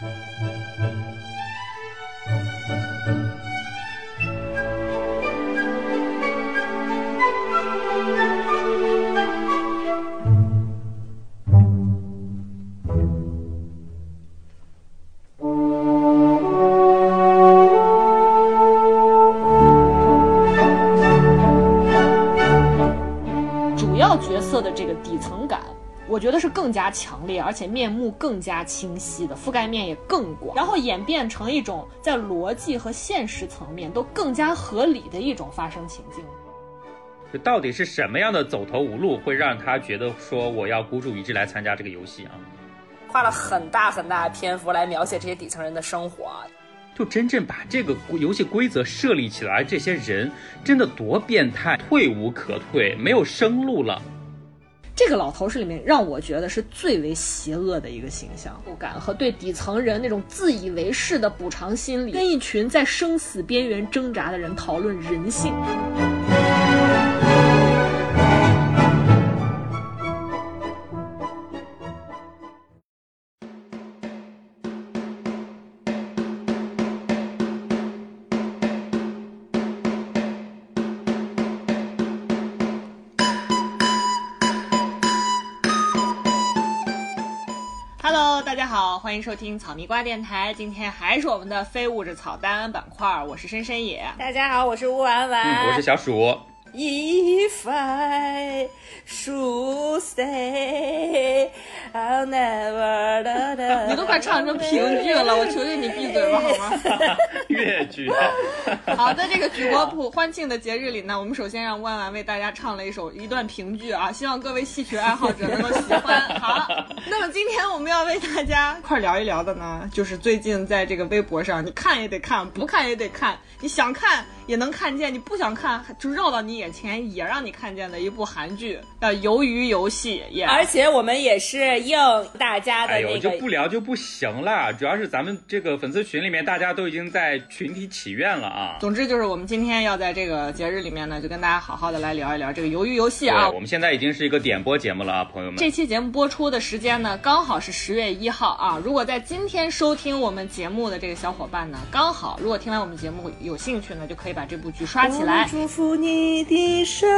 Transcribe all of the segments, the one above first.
主更加强烈，而且面目更加清晰的，覆盖面也更广，然后演变成一种在逻辑和现实层面都更加合理的一种发生情境。就到底是什么样的走投无路，会让他觉得说我要孤注一掷来参加这个游戏啊？花了很大很大的篇幅来描写这些底层人的生活。就真正把这个游戏规则设立起来，这些人真的多变态，退无可退，没有生路了。这个老头是里面让我觉得是最为邪恶的一个形象，不敢和对底层人那种自以为是的补偿心理，跟一群在生死边缘挣扎的人讨论人性。欢迎收听草泥瓜电台。今天还是我们的非物质草单板块，我是深深野。大家好，我是吴婉婉，嗯，我是小鼠。If I should say I'll never da da，你都快唱成评剧了，我求求你闭嘴吧，好吗？越剧。好，在这个举国普欢庆的节日里呢，我们首先让万万为大家唱了一首一段评剧啊，希望各位戏曲爱好者能够喜欢。好，那么今天我们要为大家一块聊一聊的呢，就是最近在这个微博上，你看也得看，不看也得看，你想看也能看见，你不想看就绕到你眼前也让你看见的一部韩剧，叫《鱿鱼游戏》也。而且我们也是应大家的哎呦，就不聊就不行了，主要是咱们这个粉丝群里面大家都已经在群体祈愿了啊。总之就是我们今天要在这个节日里面呢，就跟大家好好的来聊一聊这个鱿鱼游戏，啊。我们现在已经是一个点播节目了啊，朋友们。这期节目播出的时间呢，刚好是十月一号啊。如果在今天收听我们节目的这个小伙伴呢，刚好如果听完我们节目有兴趣呢，就可以把这部剧刷起来。祝福你的生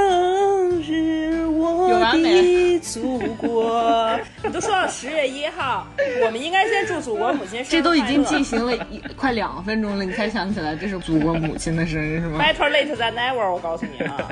日，我的祖国。你都说到十月一号，我们应该先祝祖国母亲生日这都已经进行了一快两分钟了，你才想起来这是祖国母亲的生日是吗？Better late than never，我告诉你啊。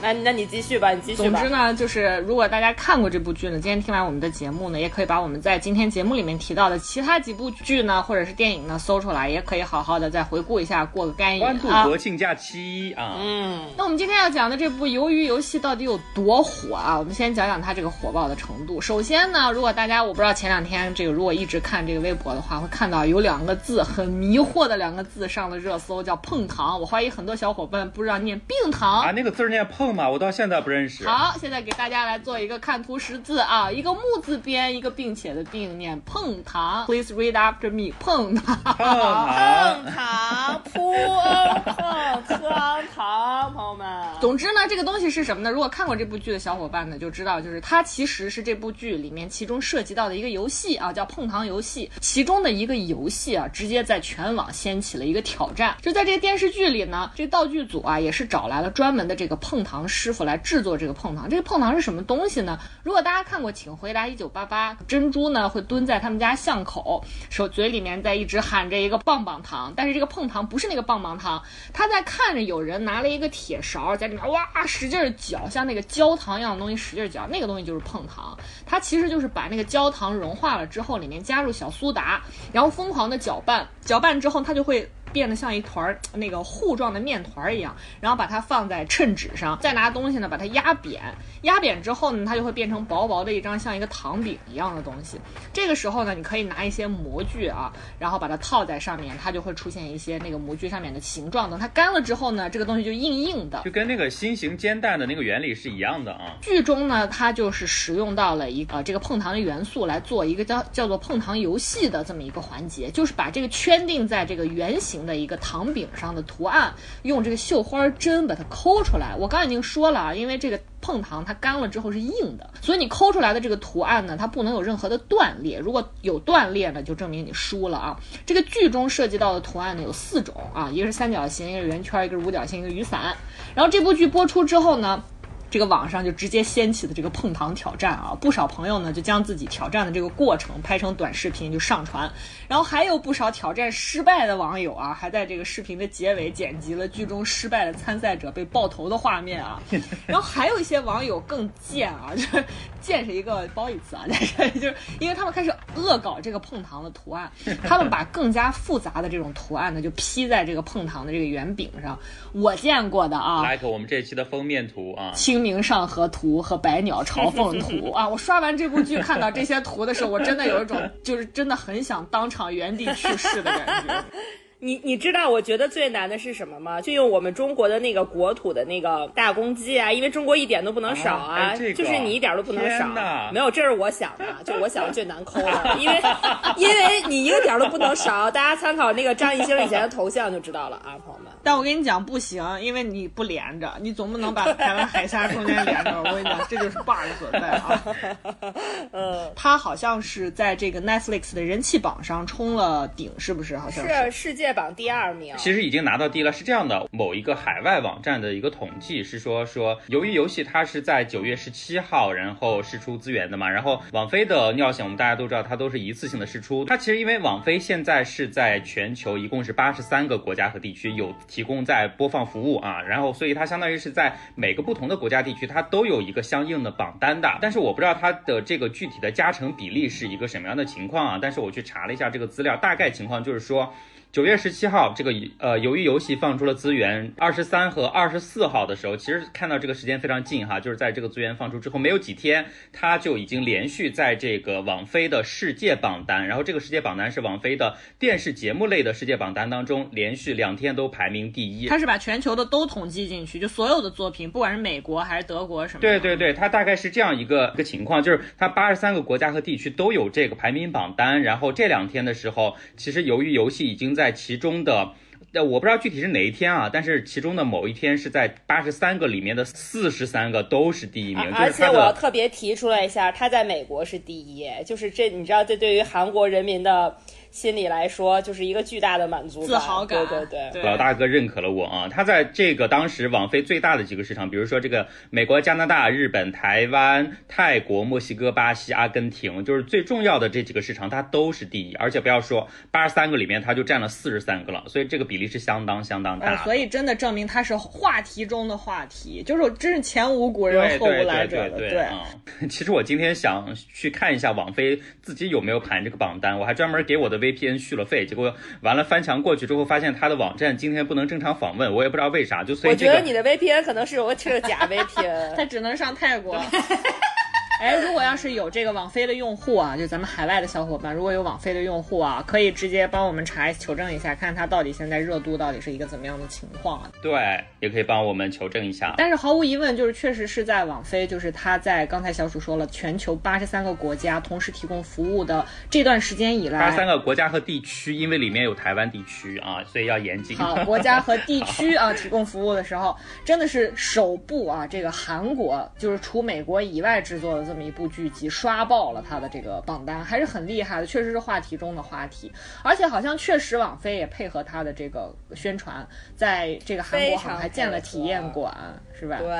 那那你继续吧，你继续吧总之。呢，就是如果大家看过这部剧呢，今天听完我们的节目呢，也可以把我们在今天节目里面提到的其他几部剧呢，或者是电影呢搜出来，也可以好好的再回顾一下，过个干瘾关渡啊。国庆假期啊，嗯，那我们今天要讲的这部《鱿鱼游戏》到底有多火啊？我们先讲讲它这个火爆的程度。首先呢，如果大家我不知道前两天这个如果一直看这个微博的话，会看到有两个字很迷惑的两个字上了热搜，叫碰糖。我怀疑很多小伙伴不知道念病糖。啊，那个字儿念碰吗？我到现在不认识。好，现在给大家来做一个看图识字啊，一个木字边，一个并且的并，念碰糖。Please read after me，碰糖。碰糖碰糖，扑恩碰汤糖，朋友们。总之呢，这个东西是什么呢？如果看过这部剧的小伙伴呢，就知道，就是它其实是这部剧里面其中涉及到的一个游戏啊，叫碰糖游戏。其中的一个游戏啊，直接在全网掀起了一个挑战。就在这个电视剧里呢，这个道具组啊，也是找来了专门的这个碰糖师傅来制作这个碰糖。这个碰糖是什么东西呢？如果大家看过《请回答一九八八》，珍珠呢会蹲在他们家巷口，手嘴里面在一直喊着一个棒棒糖，但是这个碰糖不是那个棒棒糖，他在看着有人拿了一个铁勺在里面哇使劲搅，像那个焦糖一样的东西使劲搅，那个东西就是碰糖。它其实就是把那个焦糖融化了之后，里面加入小苏打，然后疯狂的搅拌，搅拌之后它就会。变得像一团儿那个糊状的面团儿一样，然后把它放在衬纸上，再拿东西呢把它压扁，压扁之后呢，它就会变成薄薄的一张像一个糖饼一样的东西。这个时候呢，你可以拿一些模具啊，然后把它套在上面，它就会出现一些那个模具上面的形状。等它干了之后呢，这个东西就硬硬的。就跟那个心形煎蛋的那个原理是一样的啊。剧中呢，它就是使用到了一个、呃、这个碰糖的元素来做一个叫叫做碰糖游戏的这么一个环节，就是把这个圈定在这个圆形的一个糖饼上的图案，用这个绣花针把它抠出来。我刚才已经说了啊，因为这个碰糖它干了之后是硬的，所以你抠出来的这个图案呢，它不能有任何的断裂。如果有断裂呢，就证明你输了啊。这个剧中涉及到的图案呢有四种啊，一个是三角形，一个是圆圈，一个是五角星，一个雨伞。然后这部剧播出之后呢。这个网上就直接掀起的这个碰糖挑战啊！不少朋友呢就将自己挑战的这个过程拍成短视频就上传，然后还有不少挑战失败的网友啊，还在这个视频的结尾剪辑了剧中失败的参赛者被爆头的画面啊。然后还有一些网友更贱啊，就是见是一个褒义词啊，但 是就是因为他们开始恶搞这个碰糖的图案，他们把更加复杂的这种图案呢就披在这个碰糖的这个圆饼上。我见过的啊，like 我们这期的封面图啊。清明上河图和百鸟朝凤图 啊！我刷完这部剧，看到这些图的时候，我真的有一种就是真的很想当场原地去世的感觉。你你知道我觉得最难的是什么吗？就用我们中国的那个国土的那个大公鸡啊，因为中国一点都不能少啊，就是你一点都不能少。没有，这是我想的，就我想的最难抠的，因为因为你一个点都不能少。大家参考那个张艺兴以前的头像就知道了啊，朋友们。但我跟你讲不行，因为你不连着，你总不能把台湾海峡中间连着。我跟你讲，这就是 bug 所在啊。嗯，他好像是在这个 Netflix 的人气榜上冲了顶，是不是？好像是世界。榜第二名，其实已经拿到第一了。是这样的，某一个海外网站的一个统计是说，说由于游戏它是在九月十七号，然后试出资源的嘛，然后网飞的尿性我们大家都知道，它都是一次性的试出。它其实因为网飞现在是在全球一共是八十三个国家和地区有提供在播放服务啊，然后所以它相当于是在每个不同的国家地区，它都有一个相应的榜单的。但是我不知道它的这个具体的加成比例是一个什么样的情况啊，但是我去查了一下这个资料，大概情况就是说。九月十七号，这个呃，由于游戏放出了资源，二十三和二十四号的时候，其实看到这个时间非常近哈，就是在这个资源放出之后没有几天，它就已经连续在这个网飞的世界榜单，然后这个世界榜单是网飞的电视节目类的世界榜单当中，连续两天都排名第一。它是把全球的都统计进去，就所有的作品，不管是美国还是德国什么。对对对，它大概是这样一个一个情况，就是它八十三个国家和地区都有这个排名榜单，然后这两天的时候，其实由于游戏已经在其中的，呃，我不知道具体是哪一天啊，但是其中的某一天是在八十三个里面的四十三个都是第一名，而且我要特别提出来一下，他在美国是第一，就是这你知道，这对于韩国人民的。心里来说，就是一个巨大的满足感、自豪感。对对对，老大哥认可了我啊！他在这个当时网飞最大的几个市场，比如说这个美国、加拿大、日本、台湾、泰国、墨西哥、巴西、阿根廷，就是最重要的这几个市场，它都是第一。而且不要说八十三个里面，它就占了四十三个了，所以这个比例是相当相当大。所以真的证明它是话题中的话题，就是真是前无古人后无来者的。对。啊，其实我今天想去看一下网飞自己有没有盘这个榜单，我还专门给我的 VPN 续了费。结果完了，翻墙过去之后，发现他的网站今天不能正常访问，我也不知道为啥。就所以我觉得你的 VPN 可能是有个这个假 VPN，他只能上泰国。哎，如果要是有这个网飞的用户啊，就咱们海外的小伙伴，如果有网飞的用户啊，可以直接帮我们查求证一下，看它到底现在热度到底是一个怎么样的情况啊？对，也可以帮我们求证一下。但是毫无疑问，就是确实是在网飞，就是它在刚才小鼠说了，全球八十三个国家同时提供服务的这段时间以来，八十三个国家和地区，因为里面有台湾地区啊，所以要严谨。好，国家和地区 啊提供服务的时候，真的是首部啊，这个韩国就是除美国以外制作的这么一部剧集。刷爆了他的这个榜单，还是很厉害的，确实是话题中的话题，而且好像确实网飞也配合他的这个宣传，在这个韩国好像还建了体验馆，是吧？对，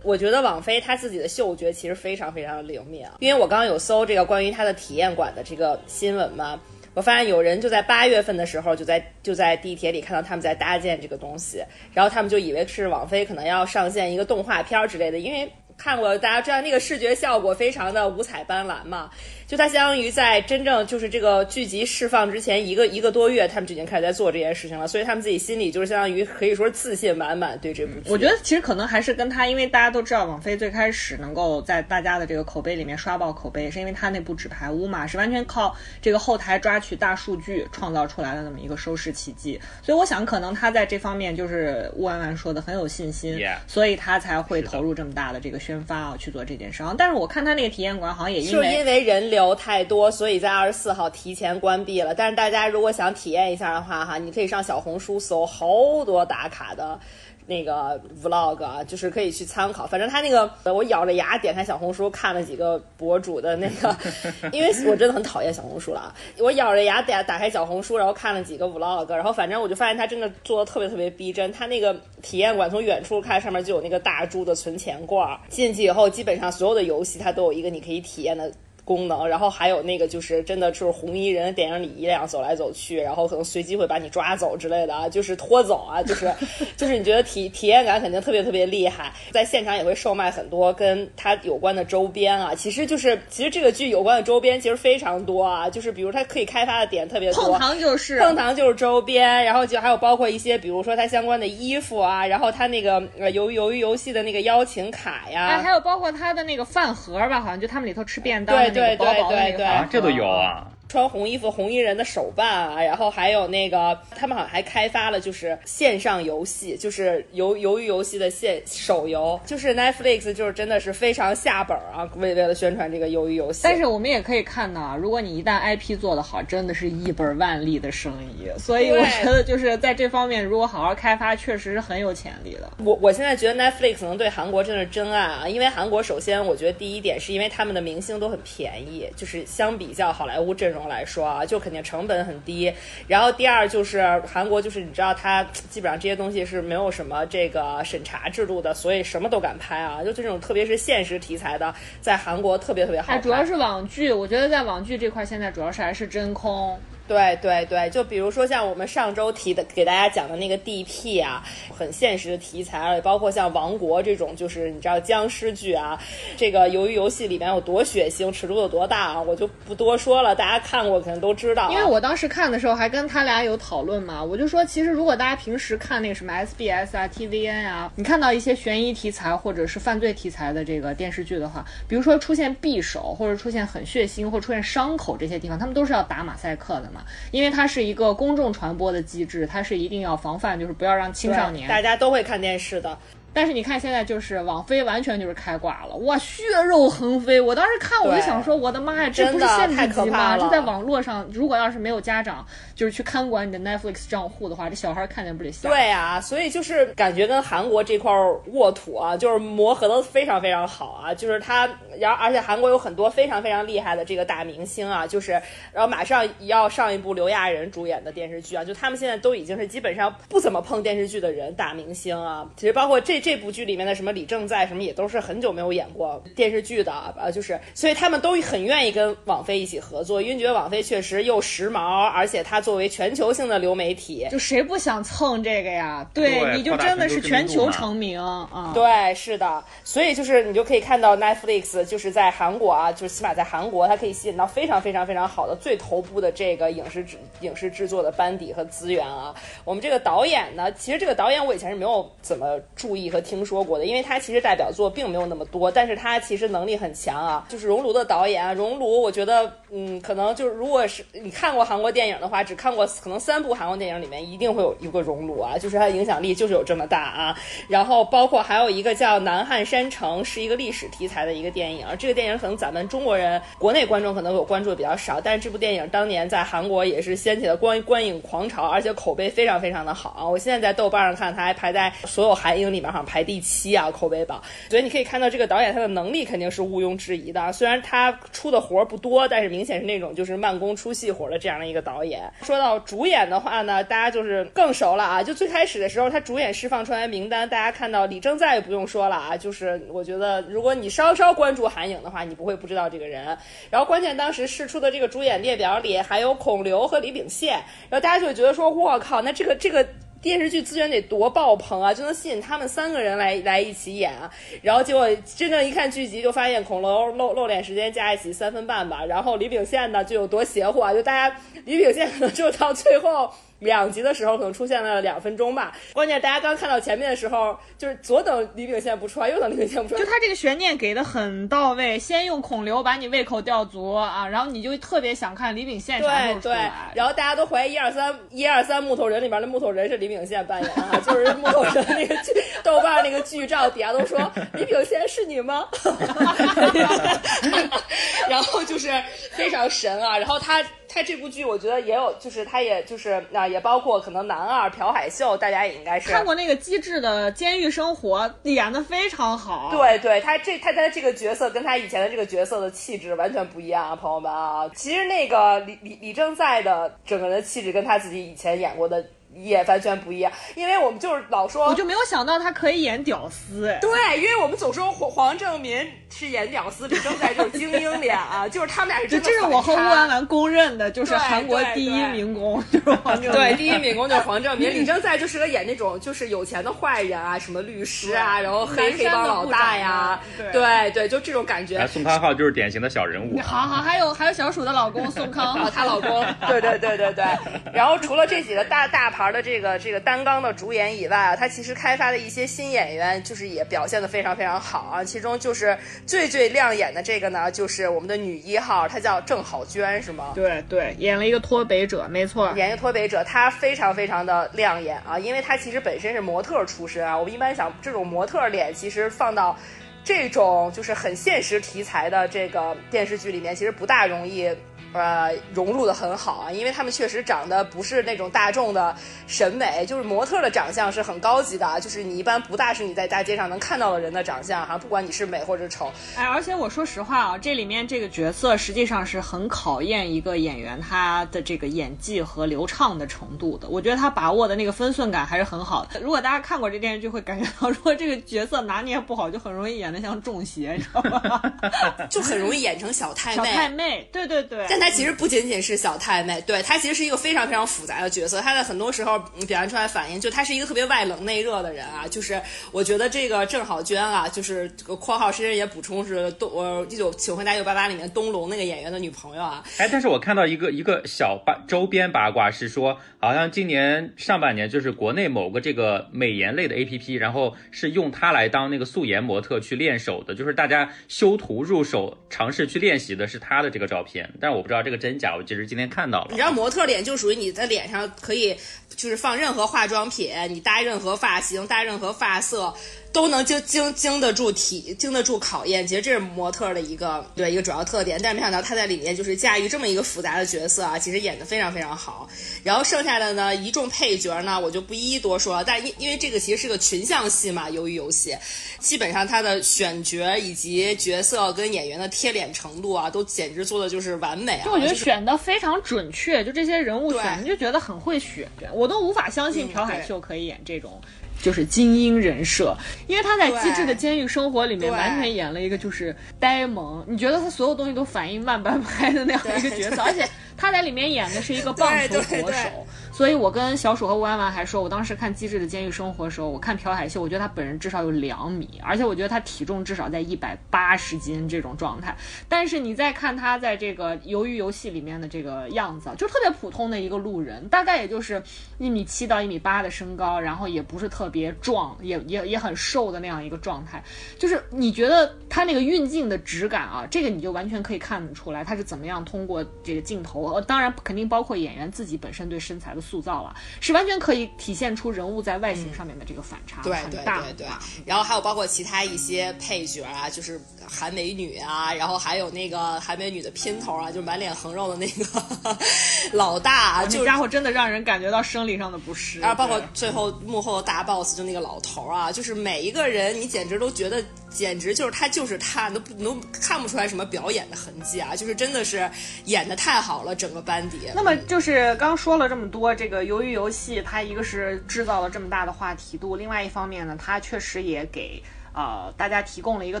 我觉得网飞他自己的嗅觉其实非常非常的灵敏，因为我刚刚有搜这个关于他的体验馆的这个新闻嘛，我发现有人就在八月份的时候就在就在地铁里看到他们在搭建这个东西，然后他们就以为是网飞可能要上线一个动画片之类的，因为。看过，大家知道那个视觉效果非常的五彩斑斓嘛。就它相当于在真正就是这个剧集释放之前一个一个多月，他们就已经开始在做这件事情了，所以他们自己心里就是相当于可以说自信满满对这部剧。我觉得其实可能还是跟他，因为大家都知道网飞最开始能够在大家的这个口碑里面刷爆口碑，是因为他那部《纸牌屋》嘛，是完全靠这个后台抓取大数据创造出来的那么一个收视奇迹。所以我想可能他在这方面就是吴婉婉说的很有信心，所以他才会投入这么大的这个宣发啊去做这件事。但是我看他那个体验馆好像也因为因为人流太多，所以在二十四号提前关闭了，但是大家如果想体验一下的话，哈，你可以上小红书搜好多打卡的那个 vlog 啊，就是可以去参考。反正他那个，我咬着牙点开小红书看了几个博主的那个，因为我真的很讨厌小红书了啊。我咬着牙打打开小红书，然后看了几个 vlog，然后反正我就发现他真的做的特别特别逼真。他那个体验馆从远处看，上面就有那个大猪的存钱罐，进去以后基本上所有的游戏它都有一个你可以体验的。功能，然后还有那个就是真的就是红衣人电影里一样走来走去，然后可能随机会把你抓走之类的啊，就是拖走啊，就是 就是你觉得体体验感肯定特别特别厉害，在现场也会售卖很多跟它有关的周边啊，其实就是其实这个剧有关的周边其实非常多啊，就是比如它可以开发的点特别多，碰糖就是碰糖就是周边，然后就还有包括一些比如说它相关的衣服啊，然后它那个呃鱿鱿鱼游戏的那个邀请卡呀，哎，还有包括它的那个饭盒吧，好像就他们里头吃便当。对对对对对啊，这都有啊。穿红衣服红衣人的手办啊，然后还有那个他们好像还开发了就是线上游戏，就是游鱿鱼游戏的线手游，就是 Netflix 就是真的是非常下本啊，为为了宣传这个鱿鱼游戏。但是我们也可以看到啊，如果你一旦 IP 做得好，真的是一本万利的生意。所以我觉得就是在这方面，如果好好开发，确实是很有潜力的。我我现在觉得 Netflix 能对韩国真的是真爱啊，因为韩国首先我觉得第一点是因为他们的明星都很便宜，就是相比较好莱坞阵容。来说啊，就肯定成本很低。然后第二就是韩国，就是你知道，它基本上这些东西是没有什么这个审查制度的，所以什么都敢拍啊。就这种特别是现实题材的，在韩国特别特别好。主要是网剧，我觉得在网剧这块，现在主要是还是真空。对对对，就比如说像我们上周提的给大家讲的那个 D.P 啊，很现实的题材，而且包括像《王国》这种，就是你知道僵尸剧啊，这个鱿鱼游戏里面有多血腥，尺度有多大啊，我就不多说了，大家看过可能都知道。因为我当时看的时候还跟他俩有讨论嘛，我就说其实如果大家平时看那个什么 S.B.S 啊、T.V.N 啊，你看到一些悬疑题材或者是犯罪题材的这个电视剧的话，比如说出现匕首或者出现很血腥或出现伤口这些地方，他们都是要打马赛克的。因为它是一个公众传播的机制，它是一定要防范，就是不要让青少年，大家都会看电视的。但是你看现在就是网飞完全就是开挂了，哇，血肉横飞！我当时看我就想说，我的妈呀，这不是限制级吗？这在网络上，如果要是没有家长就是去看管你的 Netflix 账户的话，这小孩看见不得吓？对啊，所以就是感觉跟韩国这块沃土啊，就是磨合的非常非常好啊，就是他，然后而且韩国有很多非常非常厉害的这个大明星啊，就是然后马上要上一部刘亚仁主演的电视剧啊，就他们现在都已经是基本上不怎么碰电视剧的人，大明星啊，其实包括这。这部剧里面的什么李正在什么也都是很久没有演过电视剧的啊，就是所以他们都很愿意跟网飞一起合作，因为觉得网飞确实又时髦，而且它作为全球性的流媒体，就谁不想蹭这个呀？对，你就真的是全球成名啊！对，是的，所以就是你就可以看到 Netflix 就是在韩国啊，就是起码在韩国，它可以吸引到非常非常非常好的最头部的这个影视制影视制作的班底和资源啊。我们这个导演呢，其实这个导演我以前是没有怎么注意。和听说过的，因为他其实代表作并没有那么多，但是他其实能力很强啊。就是《熔炉》的导演啊，《熔炉》，我觉得，嗯，可能就是如果是你看过韩国电影的话，只看过可能三部韩国电影里面，一定会有一个《熔炉》啊，就是它的影响力就是有这么大啊。然后包括还有一个叫《南汉山城》，是一个历史题材的一个电影，这个电影可能咱们中国人国内观众可能有关注的比较少，但是这部电影当年在韩国也是掀起了观观影狂潮，而且口碑非常非常的好啊。我现在在豆瓣上看，它还排在所有韩影里面哈排第七啊，口碑榜，所以你可以看到这个导演他的能力肯定是毋庸置疑的。虽然他出的活儿不多，但是明显是那种就是慢工出细活的这样的一个导演。说到主演的话呢，大家就是更熟了啊。就最开始的时候，他主演释放出来名单，大家看到李正在不用说了啊，就是我觉得如果你稍稍关注韩影的话，你不会不知道这个人。然后关键当时试出的这个主演列表里还有孔刘和李秉宪，然后大家就觉得说，我靠，那这个这个。电视剧资源得多爆棚啊，就能吸引他们三个人来来一起演啊。然后结果真正一看剧集，就发现恐龙露露脸时间加一起三分半吧。然后李秉宪呢就有多邪乎啊，就大家李秉宪可能就到最后。两集的时候可能出现了两分钟吧，关键大家刚看到前面的时候，就是左等李秉宪不出来，右等李秉宪不出来，就他这个悬念给的很到位，先用孔刘把你胃口吊足啊，然后你就特别想看李秉宪啥时候出来，然后大家都怀疑一二三一二三木头人里面的木头人是李秉宪扮演啊，就是木头人那个豆瓣那个剧照底下都说李秉宪是你吗？然后就是非常神啊，然后他。他这部剧我觉得也有，就是他也就是啊，也包括可能男二朴海秀，大家也应该是看过那个机智的监狱生活，演的非常好。对对，他这他他这个角色跟他以前的这个角色的气质完全不一样啊，朋友们啊。其实那个李李李正在的整个人的气质跟他自己以前演过的。也完全不一样，因为我们就是老说，我就没有想到他可以演屌丝，哎，对，因为我们总说黄黄正民是演屌丝，李正在就是精英脸啊，就是他们俩是真的。这是我和乌安安公认的，就是韩国第一民工，就是黄正民。对，第一民工就是黄正民，李正在就适合演那种就是有钱的坏人啊，什么律师啊，然后黑黑帮老大呀，对对，就这种感觉。宋康昊就是典型的小人物。好好，还有还有小鼠的老公宋康昊，她老公，对对对对对。然后除了这几个大大牌。的这个这个单纲的主演以外啊，他其实开发的一些新演员，就是也表现的非常非常好啊。其中就是最最亮眼的这个呢，就是我们的女一号，她叫郑好娟，是吗？对对，演了一个脱北者，没错，演一个脱北者，她非常非常的亮眼啊，因为她其实本身是模特出身啊。我们一般想这种模特脸，其实放到这种就是很现实题材的这个电视剧里面，其实不大容易。呃，融入的很好啊，因为他们确实长得不是那种大众的审美，就是模特的长相是很高级的，就是你一般不大是你在大街上能看到的人的长相哈，不管你是美或者丑。哎，而且我说实话啊，这里面这个角色实际上是很考验一个演员他的这个演技和流畅的程度的。我觉得他把握的那个分寸感还是很好的。如果大家看过这电视剧，会感觉到如果这个角色拿捏不好，就很容易演得像中邪，你知道吗？就很容易演成小太妹。小太妹，对对对。但他其实不仅仅是小太妹，对她其实是一个非常非常复杂的角色。她在很多时候表现出来反应，就她是一个特别外冷内热的人啊。就是我觉得这个郑好娟啊，就是括号，实也补充是东呃一九请回答一九八八里面东龙那个演员的女朋友啊。哎，但是我看到一个一个小八周边八卦是说，好像今年上半年就是国内某个这个美颜类的 A P P，然后是用它来当那个素颜模特去练手的，就是大家修图入手尝试去练习的是她的这个照片，但是我不知道知道这个真。假，我其实今天看到了。你知道模特脸就属于你在脸上可以，就是放任何化妆品，你搭任何发型，搭任何发色。都能经经经得住体经得住考验，其实这是模特的一个对一个主要特点。但是没想到他在里面就是驾驭这么一个复杂的角色啊，其实演得非常非常好。然后剩下的呢一众配角呢，我就不一一多说了。但因因为这个其实是个群像戏嘛，由于游戏，基本上他的选角以及角色跟演员的贴脸程度啊，都简直做的就是完美啊。就我觉得选的非常准确，就这些人物选就觉得很会选，我都无法相信朴海秀可以演这种。就是精英人设，因为他在《机智的监狱生活》里面完全演了一个就是呆萌，你觉得他所有东西都反应慢半拍的那样一个角色，而且他在里面演的是一个棒球国手。所以，我跟小鼠和吴安完还说，我当时看《机智的监狱生活》的时候，我看朴海秀，我觉得他本人至少有两米，而且我觉得他体重至少在一百八十斤这种状态。但是你再看他在这个《鱿鱼游戏》里面的这个样子，就特别普通的一个路人，大概也就是一米七到一米八的身高，然后也不是特别壮，也也也很瘦的那样一个状态。就是你觉得他那个运镜的质感啊，这个你就完全可以看得出来，他是怎么样通过这个镜头，呃，当然肯定包括演员自己本身对身材的。塑造了是完全可以体现出人物在外形上面的这个反差，对对对对。然后还有包括其他一些配角啊，就是韩美女啊，然后还有那个韩美女的姘头啊，就满脸横肉的那个 老大，啊这家伙真的让人感觉到生理上的不适。然后包括最后幕后的大 boss 就那个老头啊，就是每一个人你简直都觉得简直就是他就是他，都不都看不出来什么表演的痕迹啊，就是真的是演的太好了，整个班底。那么就是刚说了这么多。这个鱿鱼游戏，它一个是制造了这么大的话题度，另外一方面呢，它确实也给呃大家提供了一个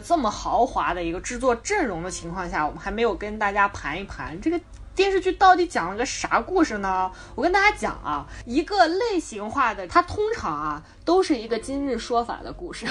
这么豪华的一个制作阵容的情况下，我们还没有跟大家盘一盘这个。电视剧到底讲了个啥故事呢？我跟大家讲啊，一个类型化的，它通常啊都是一个今日说法的故事。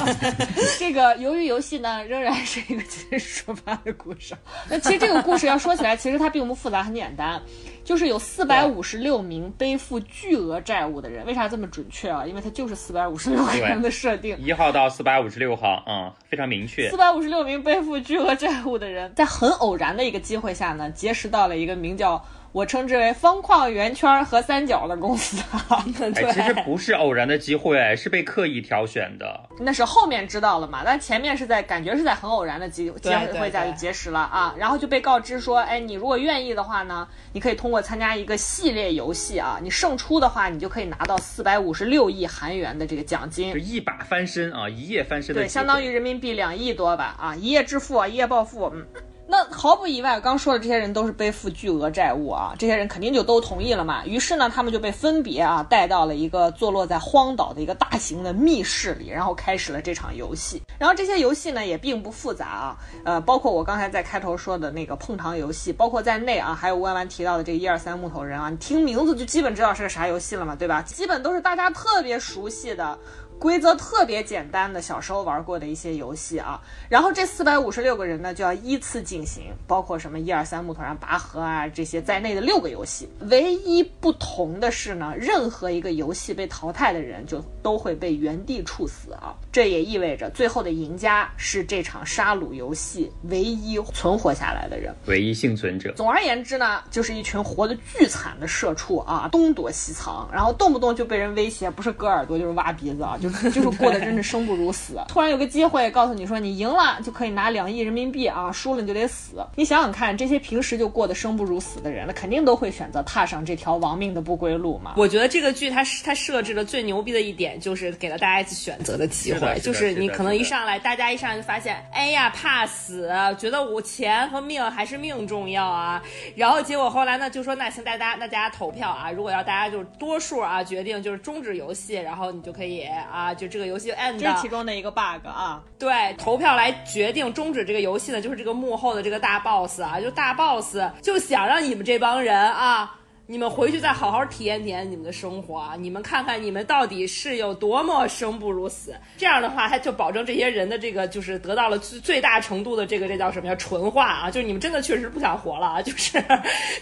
这个鱿鱼游戏呢，仍然是一个今日说法的故事。那其实这个故事要说起来，其实它并不复杂，很简单，就是有四百五十六名背负巨额债务的人。为啥这么准确啊？因为它就是四百五十六个人的设定，一号到四百五十六号，嗯，非常明确。四百五十六名背负巨额债务的人，在很偶然的一个机会下呢，结识。到了一个名叫我称之为方框、圆圈和三角的公司。哎，其实不是偶然的机会，是被刻意挑选的。那是后面知道了嘛？但前面是在感觉是在很偶然的机机会下就结识了啊，然后就被告知说，哎，你如果愿意的话呢，你可以通过参加一个系列游戏啊，你胜出的话，你就可以拿到四百五十六亿韩元的这个奖金，就一把翻身啊，一夜翻身。对，相当于人民币两亿多吧啊，一夜致富，一夜暴富，嗯。那毫不意外，刚说的这些人都是背负巨额债务啊，这些人肯定就都同意了嘛。于是呢，他们就被分别啊带到了一个坐落在荒岛的一个大型的密室里，然后开始了这场游戏。然后这些游戏呢也并不复杂啊，呃，包括我刚才在开头说的那个碰糖游戏，包括在内啊，还有弯弯提到的这个一二三木头人啊，你听名字就基本知道是个啥游戏了嘛，对吧？基本都是大家特别熟悉的。规则特别简单的，小时候玩过的一些游戏啊，然后这四百五十六个人呢，就要依次进行，包括什么一二三木头人拔河啊这些在内的六个游戏。唯一不同的是呢，任何一个游戏被淘汰的人就都会被原地处死啊。这也意味着最后的赢家是这场杀戮游戏唯一存活下来的人，唯一幸存者。总而言之呢，就是一群活得巨惨的社畜啊，东躲西藏，然后动不动就被人威胁，不是割耳朵就是挖鼻子啊。就是 就是过得真是生不如死。突然有个机会告诉你说你赢了就可以拿两亿人民币啊，输了你就得死。你想想看，这些平时就过得生不如死的人，那肯定都会选择踏上这条亡命的不归路嘛。我觉得这个剧它它设置的最牛逼的一点就是给了大家一次选择的机会，就是你可能一上来大家一上来就发现，哎呀怕死，觉得我钱和命还是命重要啊。然后结果后来呢就说那行大家那大家投票啊，如果要大家就是多数啊决定就是终止游戏，然后你就可以。啊，就这个游戏 end，这是其中的一个 bug 啊。对，投票来决定终止这个游戏的，就是这个幕后的这个大 boss 啊，就大 boss 就想让你们这帮人啊。你们回去再好好体验体验你们的生活啊！你们看看你们到底是有多么生不如死。这样的话，他就保证这些人的这个就是得到了最最大程度的这个这叫什么呀？纯化啊！就是你们真的确实不想活了啊！就是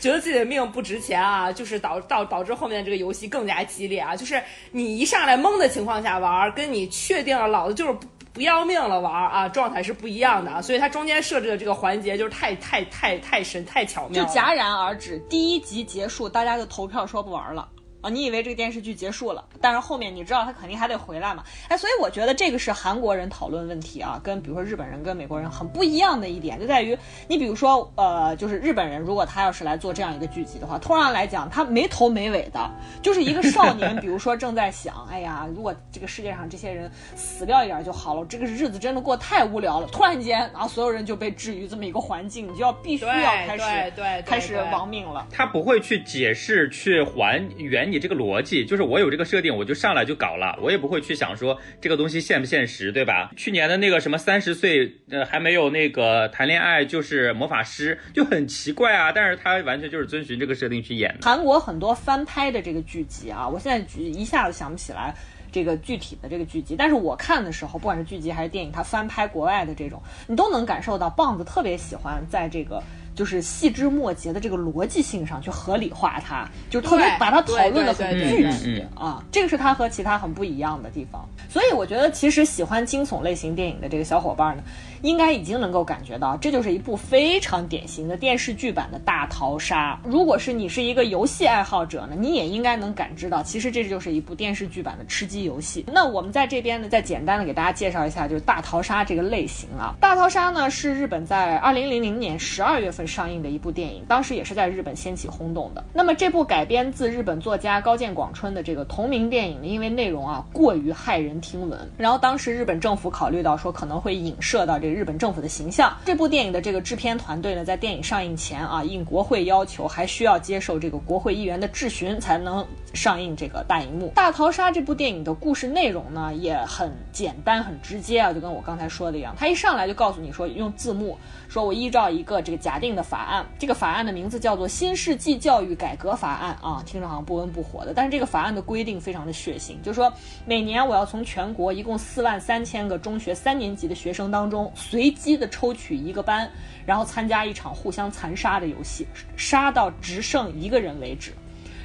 觉得自己的命不值钱啊！就是导导导致后面这个游戏更加激烈啊！就是你一上来懵的情况下玩，跟你确定了老子就是不不。要命了玩啊，状态是不一样的啊，所以它中间设置的这个环节就是太太太太神太巧妙，就戛然而止，第一集结束，大家就投票说不玩了。啊，你以为这个电视剧结束了，但是后面你知道他肯定还得回来嘛？哎，所以我觉得这个是韩国人讨论问题啊，跟比如说日本人跟美国人很不一样的一点，就在于你比如说，呃，就是日本人如果他要是来做这样一个剧集的话，通常来讲，他没头没尾的，就是一个少年，比如说正在想，哎呀，如果这个世界上这些人死掉一点就好了，这个日子真的过太无聊了。突然间，然后所有人就被置于这么一个环境，你就要必须要开始对开始亡命了。他不会去解释去还原。你这个逻辑就是我有这个设定，我就上来就搞了，我也不会去想说这个东西现不现实，对吧？去年的那个什么三十岁呃还没有那个谈恋爱就是魔法师就很奇怪啊，但是他完全就是遵循这个设定去演。韩国很多翻拍的这个剧集啊，我现在一下子想不起来这个具体的这个剧集，但是我看的时候，不管是剧集还是电影，它翻拍国外的这种，你都能感受到棒子特别喜欢在这个。就是细枝末节的这个逻辑性上去合理化它，就是特别把它讨论的很具体啊，这个是它和其他很不一样的地方。所以我觉得，其实喜欢惊悚类型电影的这个小伙伴呢。应该已经能够感觉到，这就是一部非常典型的电视剧版的大逃杀。如果是你是一个游戏爱好者呢，你也应该能感知到，其实这就是一部电视剧版的吃鸡游戏。那我们在这边呢，再简单的给大家介绍一下，就是大逃杀这个类型啊。大逃杀呢是日本在二零零零年十二月份上映的一部电影，当时也是在日本掀起轰动的。那么这部改编自日本作家高见广春的这个同名电影呢，因为内容啊过于骇人听闻，然后当时日本政府考虑到说可能会影射到这。日本政府的形象。这部电影的这个制片团队呢，在电影上映前啊，应国会要求，还需要接受这个国会议员的质询，才能上映这个大荧幕。大逃杀这部电影的故事内容呢，也很简单、很直接啊，就跟我刚才说的一样，他一上来就告诉你说，用字幕说，我依照一个这个假定的法案，这个法案的名字叫做《新世纪教育改革法案》啊，听着好像不温不火的，但是这个法案的规定非常的血腥，就是说每年我要从全国一共四万三千个中学三年级的学生当中。随机的抽取一个班，然后参加一场互相残杀的游戏，杀到只剩一个人为止。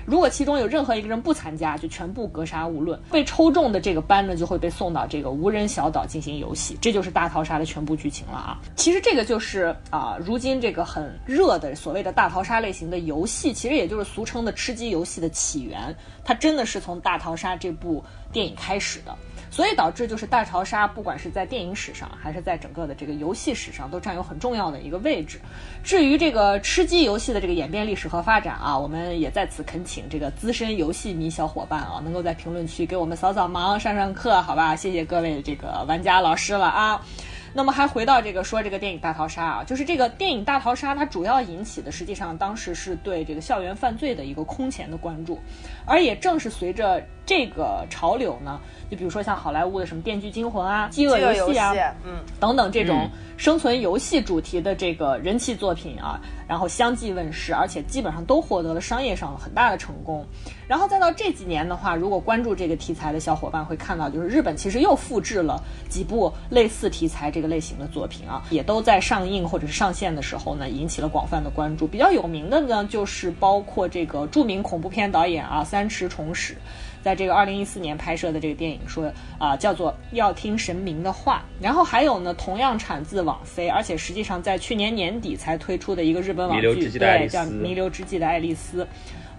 如果其中有任何一个人不参加，就全部格杀勿论。被抽中的这个班呢，就会被送到这个无人小岛进行游戏。这就是大逃杀的全部剧情了啊！其实这个就是啊，如今这个很热的所谓的大逃杀类型的游戏，其实也就是俗称的吃鸡游戏的起源。它真的是从大逃杀这部电影开始的。所以导致就是大逃杀，不管是在电影史上，还是在整个的这个游戏史上，都占有很重要的一个位置。至于这个吃鸡游戏的这个演变历史和发展啊，我们也在此恳请这个资深游戏迷小伙伴啊，能够在评论区给我们扫扫盲、上上课，好吧？谢谢各位这个玩家老师了啊。那么还回到这个说这个电影大逃杀啊，就是这个电影大逃杀，它主要引起的实际上当时是对这个校园犯罪的一个空前的关注，而也正是随着这个潮流呢，就比如说像好莱坞的什么《电锯惊魂》啊、《饥饿游戏》啊，嗯，等等这种生存游戏主题的这个人气作品啊，然后相继问世，而且基本上都获得了商业上很大的成功。然后再到这几年的话，如果关注这个题材的小伙伴会看到，就是日本其实又复制了几部类似题材这个类型的作品啊，也都在上映或者是上线的时候呢，引起了广泛的关注。比较有名的呢，就是包括这个著名恐怖片导演啊三池崇史，在这个二零一四年拍摄的这个电影说啊叫做要听神明的话。然后还有呢，同样产自网飞，而且实际上在去年年底才推出的一个日本网剧，对，叫《弥留之际的爱丽丝》。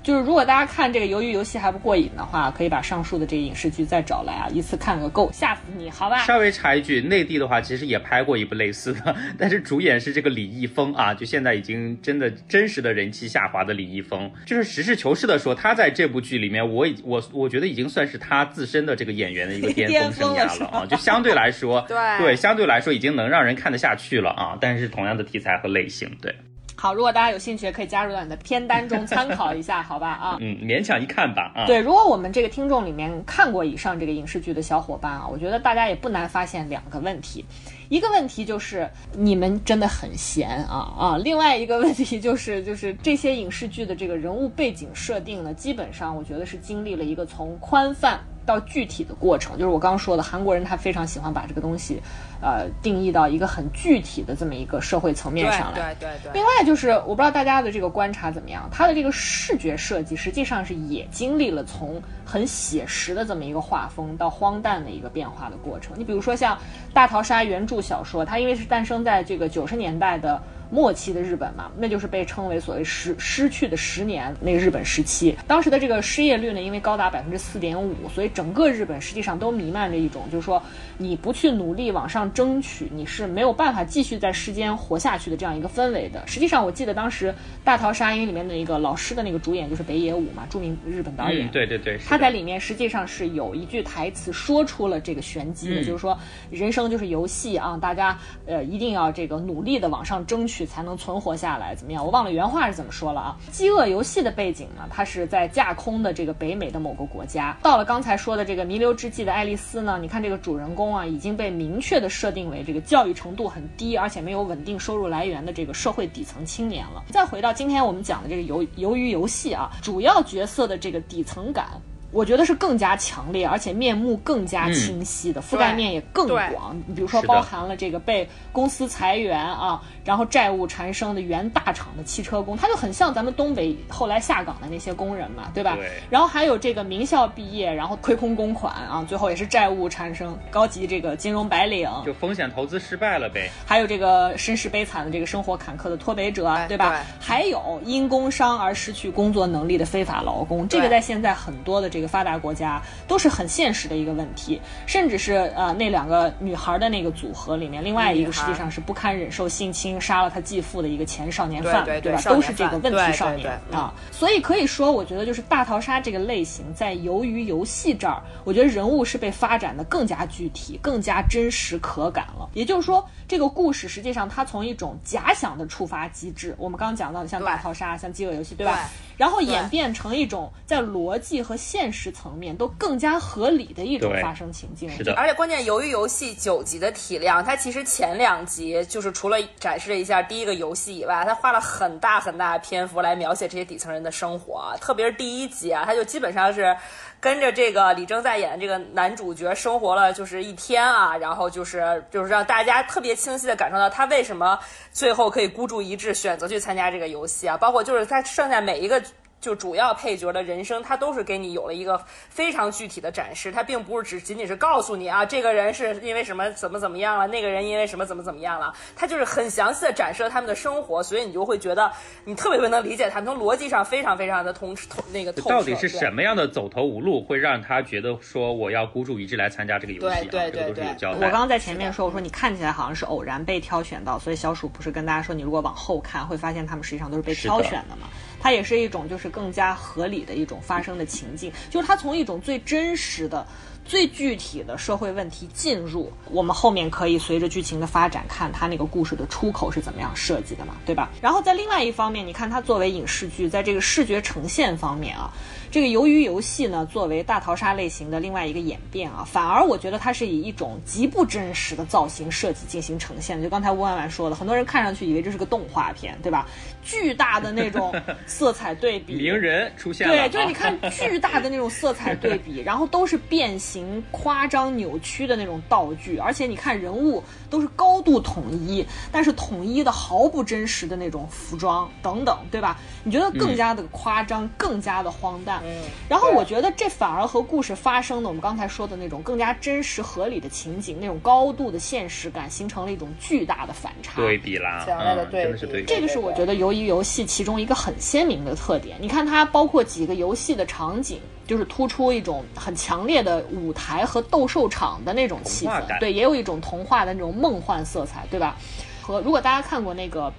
就是如果大家看这个鱿鱼游戏还不过瘾的话，可以把上述的这个影视剧再找来啊，一次看个够，吓死你，好吧？稍微插一句，内地的话其实也拍过一部类似的，但是主演是这个李易峰啊，就现在已经真的真实的人气下滑的李易峰，就是实事求是的说，他在这部剧里面，我已我我觉得已经算是他自身的这个演员的一个巅峰生涯了啊，就相对来说，对对，相对来说已经能让人看得下去了啊，但是同样的题材和类型，对。好，如果大家有兴趣，可以加入到你的片单中参考一下，好吧？啊，嗯，勉强一看吧。啊，对，如果我们这个听众里面看过以上这个影视剧的小伙伴啊，我觉得大家也不难发现两个问题，一个问题就是你们真的很闲啊啊，另外一个问题就是就 是这些影视剧的这个人物背景设定呢，基本上我觉得是经历了一个从宽泛到具体的过程，就是我刚刚说的，韩国人他非常喜欢把这个东西。呃，定义到一个很具体的这么一个社会层面上来。对对对。另外就是，我不知道大家的这个观察怎么样，它的这个视觉设计实际上是也经历了从很写实的这么一个画风到荒诞的一个变化的过程。你比如说像《大逃杀》原著小说，它因为是诞生在这个九十年代的。末期的日本嘛，那就是被称为所谓失失去的十年那个日本时期。当时的这个失业率呢，因为高达百分之四点五，所以整个日本实际上都弥漫着一种，就是说你不去努力往上争取，你是没有办法继续在世间活下去的这样一个氛围的。实际上，我记得当时《大逃杀》因为里面的一个老师的那个主演就是北野武嘛，著名日本导演。对对对。他在里面实际上是有一句台词说出了这个玄机的，就是说人生就是游戏啊，大家呃一定要这个努力的往上争取。才能存活下来，怎么样？我忘了原话是怎么说了啊？饥饿游戏的背景呢？它是在架空的这个北美的某个国家。到了刚才说的这个弥留之际的爱丽丝呢？你看这个主人公啊，已经被明确的设定为这个教育程度很低，而且没有稳定收入来源的这个社会底层青年了。再回到今天我们讲的这个鱿鱿鱼游戏啊，主要角色的这个底层感。我觉得是更加强烈，而且面目更加清晰的，覆盖面也更广。你比如说，包含了这个被公司裁员啊，然后债务缠身的原大厂的汽车工，他就很像咱们东北后来下岗的那些工人嘛，对吧？对。然后还有这个名校毕业，然后亏空公款啊，最后也是债务缠身，高级这个金融白领，就风险投资失败了呗。还有这个身世悲惨的这个生活坎坷的脱北者，对吧？还有因工伤而失去工作能力的非法劳工，这个在现在很多的这。这个发达国家都是很现实的一个问题，甚至是呃那两个女孩的那个组合里面，另外一个实际上是不堪忍受性侵杀了他继父的一个前少年犯，对吧？都是这个问题少年啊。所以可以说，我觉得就是大逃杀这个类型，在由于游戏这儿，我觉得人物是被发展的更加具体、更加真实可感了。也就是说，这个故事实际上它从一种假想的触发机制，我们刚刚讲到的像大逃杀、像饥饿游戏，对吧？然后演变成一种在逻辑和现实层面都更加合理的一种发生情境。是的，而且关键，由于游戏九集的体量，它其实前两集就是除了展示了一下第一个游戏以外，它花了很大很大的篇幅来描写这些底层人的生活。特别是第一集啊，它就基本上是。跟着这个李征在演的这个男主角生活了就是一天啊，然后就是就是让大家特别清晰的感受到他为什么最后可以孤注一掷选择去参加这个游戏啊，包括就是他剩下每一个就主要配角的人生，他都是给你有了一个非常具体的展示，他并不是只仅仅是告诉你啊，这个人是因为什么怎么怎么样了，那个人因为什么怎么怎么样了，他就是很详细的展示了他们的生活，所以你就会觉得你特别特别能理解他们，从逻辑上非常非常的通通那个透彻。到底是什么样的走投无路，会让他觉得说我要孤注一掷来参加这个游戏、啊？对对这个都是对。我刚刚在前面说，我说你看起来好像是偶然被挑选到，所以小鼠不是跟大家说，你如果往后看，会发现他们实际上都是被挑选的嘛。它也是一种就是更加合理的一种发生的情境，就是它从一种最真实的。最具体的社会问题进入，我们后面可以随着剧情的发展看它那个故事的出口是怎么样设计的嘛，对吧？然后在另外一方面，你看它作为影视剧，在这个视觉呈现方面啊，这个鱿鱼游戏呢，作为大逃杀类型的另外一个演变啊，反而我觉得它是以一种极不真实的造型设计进行呈现的。就刚才吴婉婉说的，很多人看上去以为这是个动画片，对吧？巨大的那种色彩对比，名人出现了，对，就是你看巨大的那种色彩对比，然后都是变形、夸张、扭曲的那种道具，而且你看人物都是高度统一，但是统一的毫不真实的那种服装等等，对吧？你觉得更加的夸张，更加的荒诞。嗯然后我觉得这反而和故事发生的我们刚才说的那种更加真实合理的情景，那种高度的现实感，形成了一种巨大的反差。对比啦，强烈的嗯，对比。这个是我觉得鱿鱼游戏其中一个很鲜明的特点。你看它包括几个游戏的场景，就是突出一种很强烈的舞台和斗兽场的那种气氛对，也有一种童话的那种梦幻色彩，对吧？和如果大家看过那个。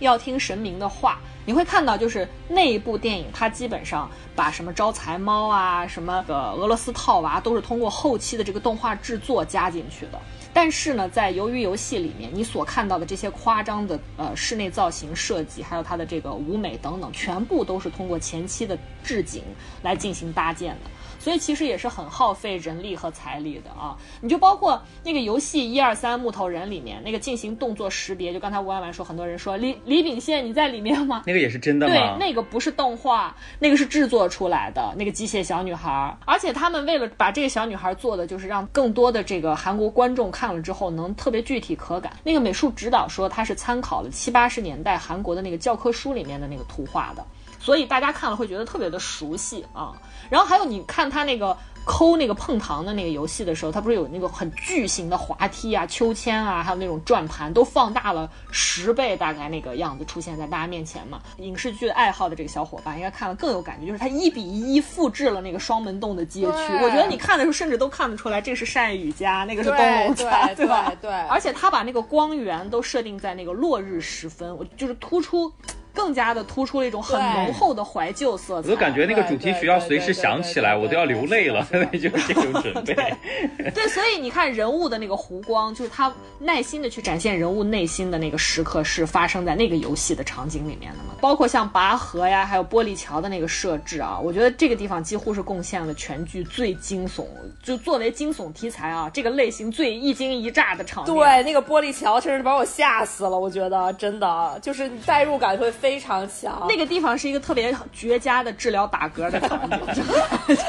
要听神明的话，你会看到，就是那一部电影，它基本上把什么招财猫啊、什么个俄罗斯套娃，都是通过后期的这个动画制作加进去的。但是呢，在鱿鱼游戏里面，你所看到的这些夸张的呃室内造型设计，还有它的这个舞美等等，全部都是通过前期的置景来进行搭建的。所以其实也是很耗费人力和财力的啊！你就包括那个游戏一二三木头人里面那个进行动作识别，就刚才吴婉婉说，很多人说李李秉宪你在里面吗？那个也是真的吗对？，那个不是动画，那个是制作出来的那个机械小女孩，而且他们为了把这个小女孩做的，就是让更多的这个韩国观众看了之后能特别具体可感。那个美术指导说他是参考了七八十年代韩国的那个教科书里面的那个图画的，所以大家看了会觉得特别的熟悉啊。然后还有你看他那个。抠那个碰糖的那个游戏的时候，它不是有那个很巨型的滑梯啊、秋千啊，还有那种转盘，都放大了十倍，大概那个样子出现在大家面前嘛。影视剧爱好的这个小伙伴应该看了更有感觉，就是他一比一复制了那个双门洞的街区。我觉得你看的时候，甚至都看得出来，这个是单宇家，那个是东对龙家，对吧？对对而且他把那个光源都设定在那个落日时分，我就是突出。更加的突出了一种很浓厚的怀旧色彩，我都感觉那个主题曲要随时响起来，我都要流泪了，对就是这种准备。对，所以你看人物的那个弧光，就是他耐心的去展现人物内心的那个时刻，是发生在那个游戏的场景里面的嘛？包括像拔河呀，还有玻璃桥的那个设置啊，我觉得这个地方几乎是贡献了全剧最惊悚，就作为惊悚题材啊，这个类型最一惊一乍的场面。对，那个玻璃桥真是把我吓死了，我觉得真的就是你代入感会非常强。那个地方是一个特别绝佳的治疗打嗝的场景，就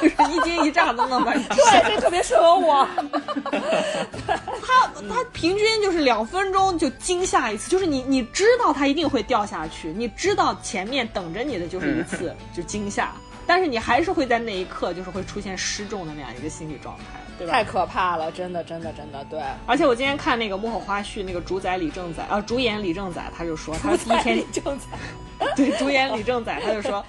是一惊一乍都能把你对，这特别适合我。他他平均就是两分钟就惊吓一次，就是你你知道他一定会掉下去，你知道前面等着你的就是一次就惊吓，但是你还是会在那一刻就是会出现失重的那样一个心理状态，对吧？太可怕了，真的，真的，真的，对。而且我今天看那个幕后花絮，那个主宰李正宰，啊，主演李正宰，他就说他第一天正在 对，主演李正宰他就说，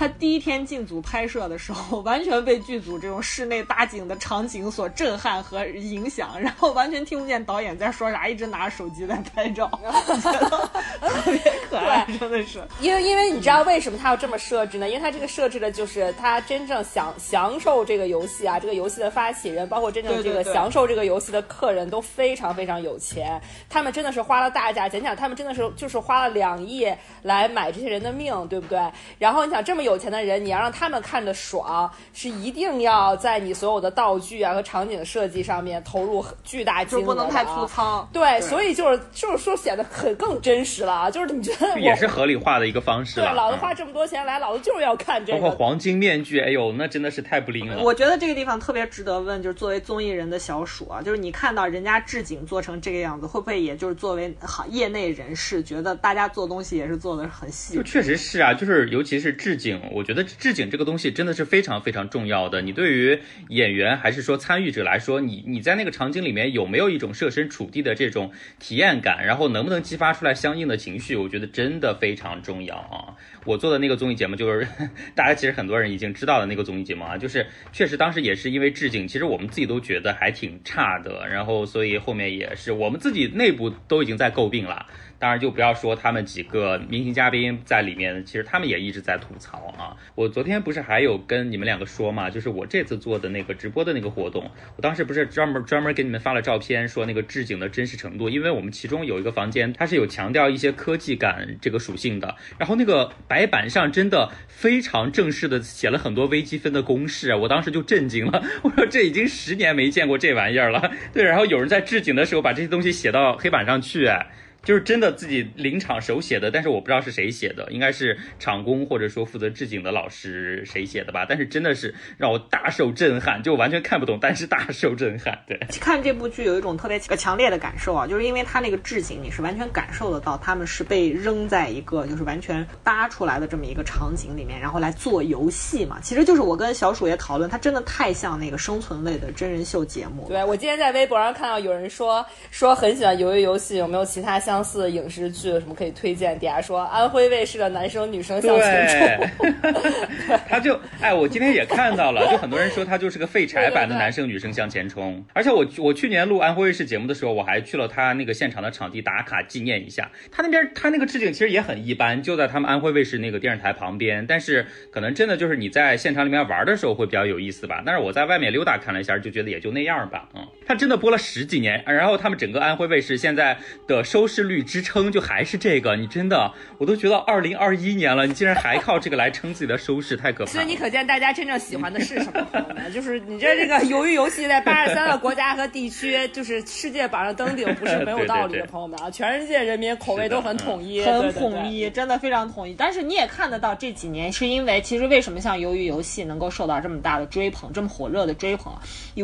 他第一天进组拍摄的时候，完全被剧组这种室内搭景的场景所震撼和影响，然后完全听不见导演在说啥，一直拿着手机在拍照，觉得特别可爱，真的是。因为因为你知道为什么他要这么设置呢？因为他这个设置的就是他真正享享受这个游戏啊，这个游戏的发起人，包括真正这个享受这个游戏的客人都非常非常有钱，他们真的是花了大价钱，你想他们真的是就是花了两亿来买这些人的命，对不对？然后你想这么有钱的人，你要让他们看着爽，是一定要在你所有的道具啊和场景设计上面投入巨大金额的啊，就不能太粗糙，对，所以就是就是说显得很更真实了啊！就是你觉得也是合理化的一个方式对，了。老子嗯花这么多钱来，老子就是要看这个。包括黄金面具，哎呦，那真的是太不灵了。我觉得这个地方特别值得问，就是作为综艺人的小鼠啊，就是你看到人家置景做成这个样子，会不会也就是作为行业内人士，觉得大家做东西也是做的很细就确实是啊，就是尤其是置景我觉得置景这个东西真的是非常非常重要的。你对于演员还是说参与者来说，你你在那个场景里面有没有一种设身处地的这种体验感，然后能不能激发出来相应的情绪，我觉得真的非常重要啊。我做的那个综艺节目就是 大家其实很多人已经知道的那个综艺节目啊，就是确实当时也是因为置景，其实我们自己都觉得还挺差的，然后所以后面也是我们自己内部都已经在诟病了。当然，就不要说他们几个明星嘉宾在里面，其实他们也一直在吐槽啊。我昨天不是还有跟你们两个说嘛，就是我这次做的那个直播的那个活动，我当时不是专门专门给你们发了照片，说那个置景的真实程度，因为我们其中有一个房间，它是有强调一些科技感这个属性的，然后那个白板上真的非常正式的写了很多微积分的公式，我当时就震惊了，我说这已经十年没见过这玩意儿了。对，然后有人在置景的时候把这些东西写到黑板上去，就是真的自己临场手写的，但是我不知道是谁写的，应该是场工或者说负责置景的老师谁写的吧。但是真的是让我大受震撼，就完全看不懂，但是大受震撼。对，看这部剧有一种特别强烈的感受啊，就是因为它那个置景，你是完全感受得到他们是被扔在一个就是完全搭出来的这么一个场景里面，然后来做游戏嘛。其实就是我跟小鼠也讨论，它真的太像那个生存类的真人秀节目。对我今天在微博上看到有人说说很喜欢鱿鱼游戏，有没有其他像？相似的影视剧什么可以推荐？底下说安徽卫视的男生女生向前冲，他就哎，我今天也看到了，就很多人说他就是个废柴版的男生女生向前冲。而且我我去年录安徽卫视节目的时候，我还去了他那个现场的场地打卡纪念一下。他那边他那个置景其实也很一般，就在他们安徽卫视那个电视台旁边。但是可能真的就是你在现场里面玩的时候会比较有意思吧。但是我在外面溜达看了一下，就觉得也就那样吧。嗯，他真的播了十几年，然后他们整个安徽卫视现在的收视。率支撑就还是这个，你真的我都觉得二零二一年了，你竟然还靠这个来撑自己的收视，太可怕。所以你可见大家真正喜欢的是什么？就是你这这个鱿鱼游戏在八十三个国家和地区，就是世界榜上登顶，不是没有道理的，朋友们啊！全世界人民口味都很统一，很统一，真的非常统一。但是你也看得到这几年是因为，其实为什么像鱿鱼游戏能够受到这么大的追捧，这么火热的追捧？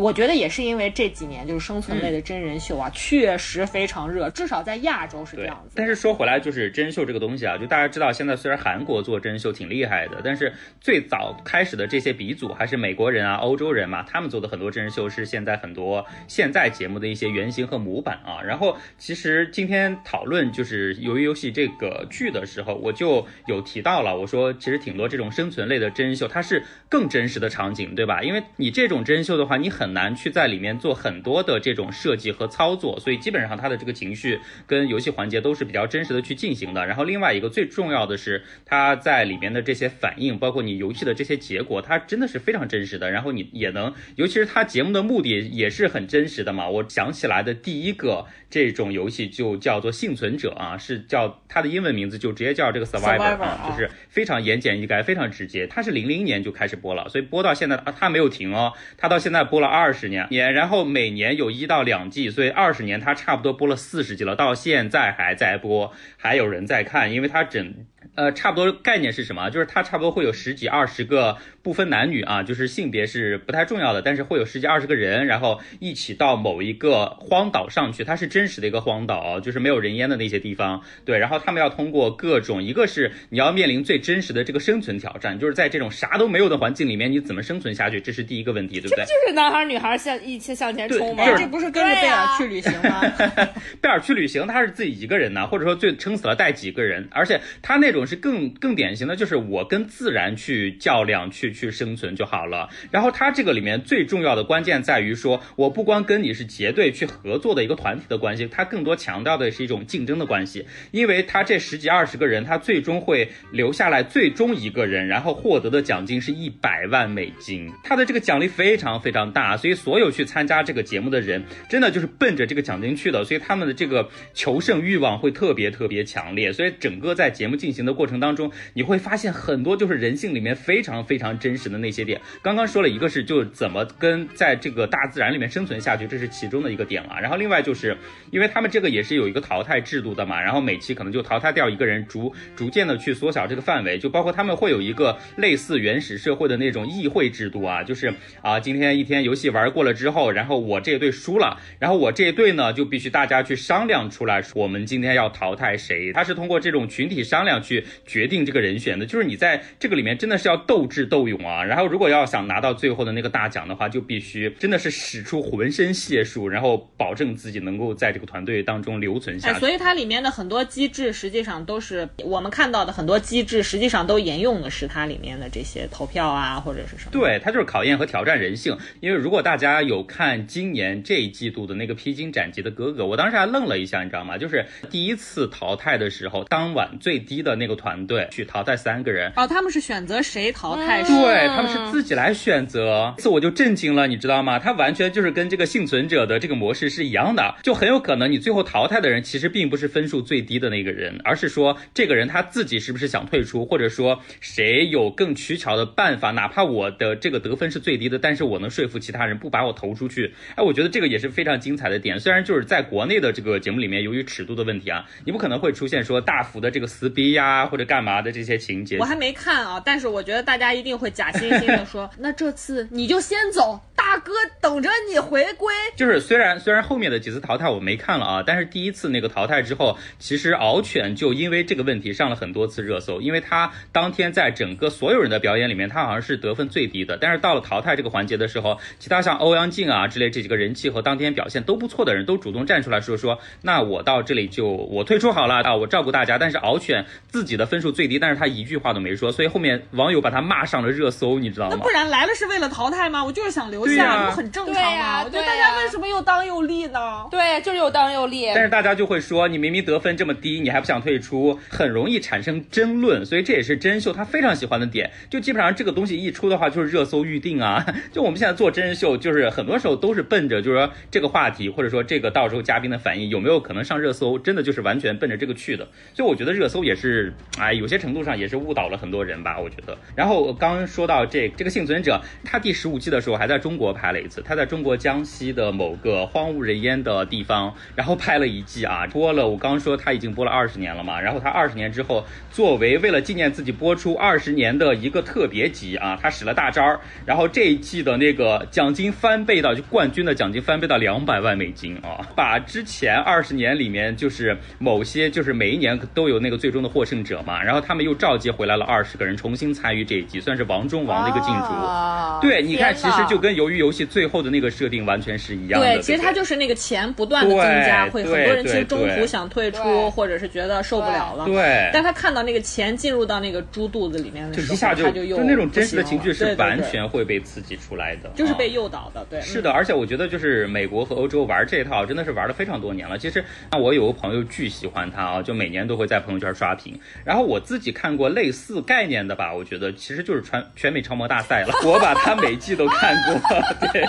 我觉得也是因为这几年就是生存类的真人秀啊，确实非常热，至少在亚。洲是这样子，但是说回来，就是真人秀这个东西啊，就大家知道，现在虽然韩国做真人秀挺厉害的，但是最早开始的这些鼻祖还是美国人啊、欧洲人嘛，他们做的很多真人秀是现在很多现在节目的一些原型和模板啊。然后其实今天讨论就是《鱿鱼游戏》这个剧的时候，我就有提到了，我说其实挺多这种生存类的真人秀，它是更真实的场景，对吧？因为你这种真人秀的话，你很难去在里面做很多的这种设计和操作，所以基本上它的这个情绪跟游戏环节都是比较真实的去进行的，然后另外一个最重要的是，它在里面的这些反应，包括你游戏的这些结果，它真的是非常真实的。然后你也能，尤其是它节目的目的也是很真实的嘛。我想起来的第一个这种游戏就叫做幸存者啊，是叫它的英文名字就直接叫这个 Survivor 啊，就是非常言简意赅，非常直接。它是零零年就开始播了，所以播到现在啊，它没有停哦，它到现在播了二十年年，然后每年有一到两季，所以二十年他差不多播了四十季了，到现。在还在播，还有人在看，因为他整。呃，差不多概念是什么？就是它差不多会有十几二十个，不分男女啊，就是性别是不太重要的，但是会有十几二十个人，然后一起到某一个荒岛上去，它是真实的一个荒岛，就是没有人烟的那些地方。对，然后他们要通过各种，一个是你要面临最真实的这个生存挑战，就是在这种啥都没有的环境里面，你怎么生存下去？这是第一个问题，对不对？这就是男孩女孩向一起向前冲吗？这不是跟着贝尔去旅行吗？贝尔去旅行，他是自己一个人呢，或者说最撑死了带几个人，而且他那种是更更典。型的就是我跟自然去较量，去去生存就好了。然后它这个里面最重要的关键在于说，我不光跟你是结对去合作的一个团体的关系，它更多强调的是一种竞争的关系。因为他这十几二十个人，他最终会留下来最终一个人，然后获得的奖金是一百万美金。他的这个奖励非常非常大，所以所有去参加这个节目的人，真的就是奔着这个奖金去的。所以他们的这个求胜欲望会特别特别强烈。所以整个在节目进行的过程当中。你会发现很多就是人性里面非常非常真实的那些点。刚刚说了一个是就怎么跟在这个大自然里面生存下去，这是其中的一个点了。然后另外就是，因为他们这个也是有一个淘汰制度的嘛，然后每期可能就淘汰掉一个人，逐逐渐的去缩小这个范围。就包括他们会有一个类似原始社会的那种议会制度啊，就是啊，今天一天游戏玩过了之后，然后我这一队输了，然后我这一队呢就必须大家去商量出来，我们今天要淘汰谁。他是通过这种群体商量去决定这个人选的，就是你在这个里面真的是要斗智斗勇啊。然后如果要想拿到最后的那个大奖的话，就必须真的是使出浑身解数，然后保证自己能够在这个团队当中留存下哎，所以它里面的很多机制，实际上都是我们看到的很多机制，实际上都沿用的是它里面的这些投票啊，或者是什么。对，它就是考验和挑战人性。因为如果大家有看今年这一季度的那个披荆斩棘的哥哥，我当时还愣了一下，你知道吗？就是第一次淘汰的时候，当晚最低的那个团队去淘汰三个人。哦，他们是选择谁淘汰谁？对他们是自己来选择，这次我就震惊了，你知道吗？他完全就是跟这个幸存者的这个模式是一样的，就很有可能你最后淘汰的人其实并不是分数最低的那个人，而是说这个人他自己是不是想退出，或者说谁有更取巧的办法，哪怕我的这个得分是最低的，但是我能说服其他人不把我投出去。哎，我觉得这个也是非常精彩的点。虽然就是在国内的这个节目里面，由于尺度的问题啊，你不可能会出现说大幅的这个撕逼呀或者干嘛的这些情节我。还没看啊，但是我觉得大家一定会假惺惺的说，那这次你就先走，大哥等着你回归。就是虽然虽然后面的几次淘汰我没看了啊，但是第一次那个淘汰之后，其实敖犬就因为这个问题上了很多次热搜，因为他当天在整个所有人的表演里面，他好像是得分最低的。但是到了淘汰这个环节的时候，其他像欧阳靖啊之类这几个人气和当天表现都不错的人都主动站出来说说，那我到这里就我退出好了啊，我照顾大家。但是敖犬自己的分数最低，但是他一句话都没说，所以后面网友把他骂上了热搜，你知道吗那不？然来了是为了淘汰吗？我就是想留下，这不很正常吗？对呀我觉得对呀大家为什么又当又立呢？对，就是又当又立。但是大家就会说，你明明得分这么低，你还不想退出，很容易产生争论，所以这也是真人秀他非常喜欢的点。就基本上这个东西一出的话，就是热搜预定啊。就我们现在做真人秀，就是很多时候都是奔着就是说这个话题，或者说这个到时候嘉宾的反应有没有可能上热搜，真的就是完全奔着这个去的。所以我觉得热搜也是，哎，有些程度上也是误导了很多人吧，我觉得。然后刚刚说到这这个幸存者，他第十五季的时候还在中国拍了一次，他在中国江西的某个荒无人烟的地方，然后拍了一季啊，播了。我刚说他已经播了二十年了嘛，然后他二十年之后，作为为了纪念自己播出二十年的一个特别集啊，他使了大招儿，然后这一季的那个奖金翻倍到就冠军的奖金翻倍到两百万美金啊，把之前二十年里面就是某些就是每一年都有那个最终的获胜者嘛，然后他们又召集回来了二十个人重新参与这一集，算是王中王的一个竞逐。啊对，你看，其实就跟鱿鱼游戏最后的那个设定完全是一样的。对，其实不它就是那个钱不断的增加，会很多人其实中途想退出，或者是觉得受不了了。对，但他看到那个钱进入到那个猪肚子里面的时候，就一下他就又那种真实的情绪是完全会被刺激出来的，啊就是被诱导的，对，是的，而且我觉得就是美国和欧洲玩这一套真的是玩了非常多年了。其实那我有个朋友巨喜欢他啊，就每年都会在朋友圈刷屏。然后我自己看过类似概念的吧，我觉得其实就是全全美超模大赛了。我把它每季都看过，对，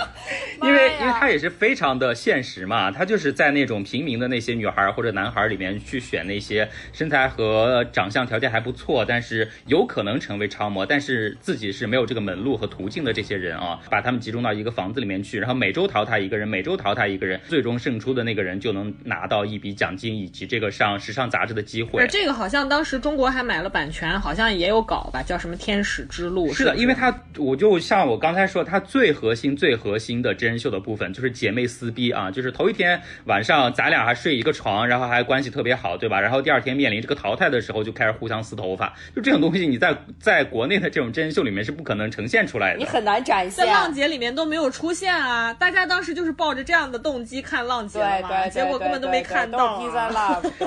因为因为它也是非常的现实嘛，它就是在那种平民的那些女孩或者男孩里面去选那些身材和长相条件还不错，但是有可能成为超模，但是自己是没有这个门路和途径的这些人啊，把他们集中到一个房子里面去，然后每周淘汰一个人，每周淘汰一个人，最终胜出的那个人就能拿到一笔奖金以及这个上时尚杂志的机会而。这个好像当时中国还买了版权，好像也有搞吧，叫什么《天使之路》是的，因为它，我就像我刚才说，它最核心、最核心的真人秀的部分就是姐妹撕逼啊，就是头一天晚上咱俩还睡一个床，然后还关系特别好，对吧？然后第二天面临这个淘汰的时候，就开始互相撕头发，就这种东西，你在在国内的这种真人秀里面是不可能呈现出来的。你很难展现在。浪姐里面都没有出现啊！大家当时就是抱着这样的动机看浪姐嘛，对对，结果根本都没看到、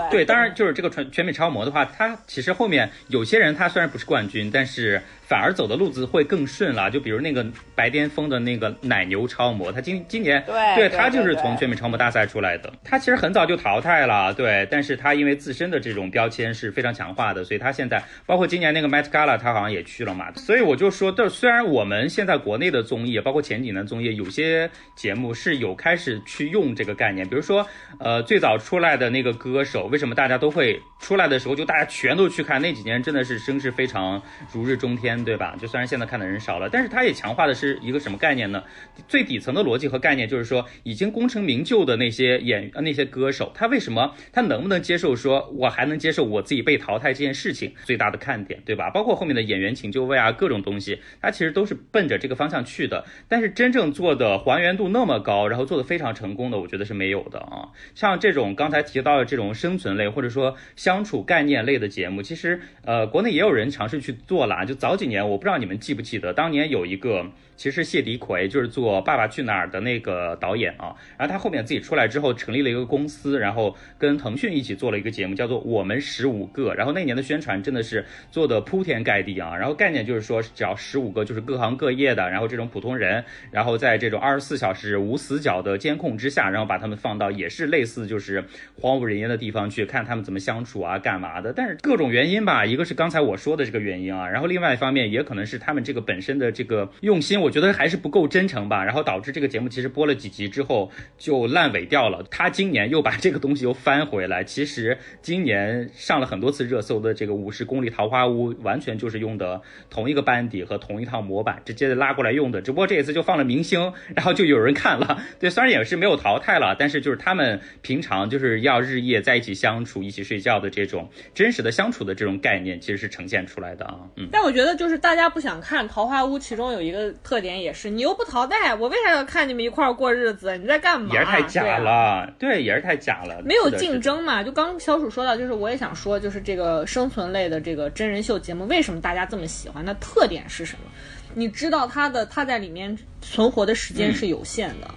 对，当然就是这个全全美超模的话，它其实后面有些人他虽然不是冠军，但是反而走的路子会更顺了。就比如那个白癜风的那个奶牛超模，他今今年对对他就是从全美超模大赛出来的。他其实很早就淘汰了，对，但是他因为自身的这种标签是非常强化的，所以他现在包括今年那个 Met Gala，他好像也去了嘛。所以我就说，这虽然我们现在国内的综艺，包括前几年的综艺，有些节目是有开始去用这个概念，比如说，呃，最早出来的那个歌手，为什么大家都会出来的时候就大家全都去看？那几年真的是声势非常如日中天对吧？就虽然现在看的人少了，但是它也强化的是一个什么概念呢？最底层的逻辑和概念就是说，已经功成名就的那些演呃那些歌手，他为什么他能不能接受说我还能接受我自己被淘汰这件事情？最大的看点，对吧？包括后面的演员请就位啊，各种东西，它其实都是奔着这个方向去的。但是真正做的还原度那么高，然后做的非常成功的，我觉得是没有的啊。像这种刚才提到的这种生存类或者说相处概念类的节目，其实呃国内也有人尝试去做了。就早几年，我不知道你们记不记得，当年有一个。其实谢迪奎就是做《爸爸去哪儿》的那个导演啊，然后他后面自己出来之后成立了一个公司，然后跟腾讯一起做了一个节目，叫做《我们十五个》。然后那年的宣传真的是做的铺天盖地啊。然后概念就是说，只要十五个就是各行各业的，然后这种普通人，然后在这种二十四小时无死角的监控之下，然后把他们放到也是类似就是荒无人烟的地方去看他们怎么相处啊，干嘛的。但是各种原因吧，一个是刚才我说的这个原因啊，然后另外一方面也可能是他们这个本身的这个用心，我。觉得还是不够真诚吧，然后导致这个节目其实播了几集之后就烂尾掉了。他今年又把这个东西又翻回来，其实今年上了很多次热搜的这个《五十公里桃花坞》，完全就是用的同一个班底和同一套模板，直接拉过来用的。只不过这一次就放了明星，然后就有人看了。对，虽然也是没有淘汰了，但是就是他们平常就是要日夜在一起相处、一起睡觉的这种真实的相处的这种概念，其实是呈现出来的啊。嗯，但我觉得就是大家不想看《桃花坞》，其中有一个特。点也是，你又不淘汰，我为啥要看你们一块儿过日子？你在干嘛？也是太假了，对，也是太假了，没有竞争嘛。就刚小鼠说到，就是我也想说，就是这个生存类的这个真人秀节目，为什么大家这么喜欢？那特点是什么？你知道它的它在里面存活的时间是有限的，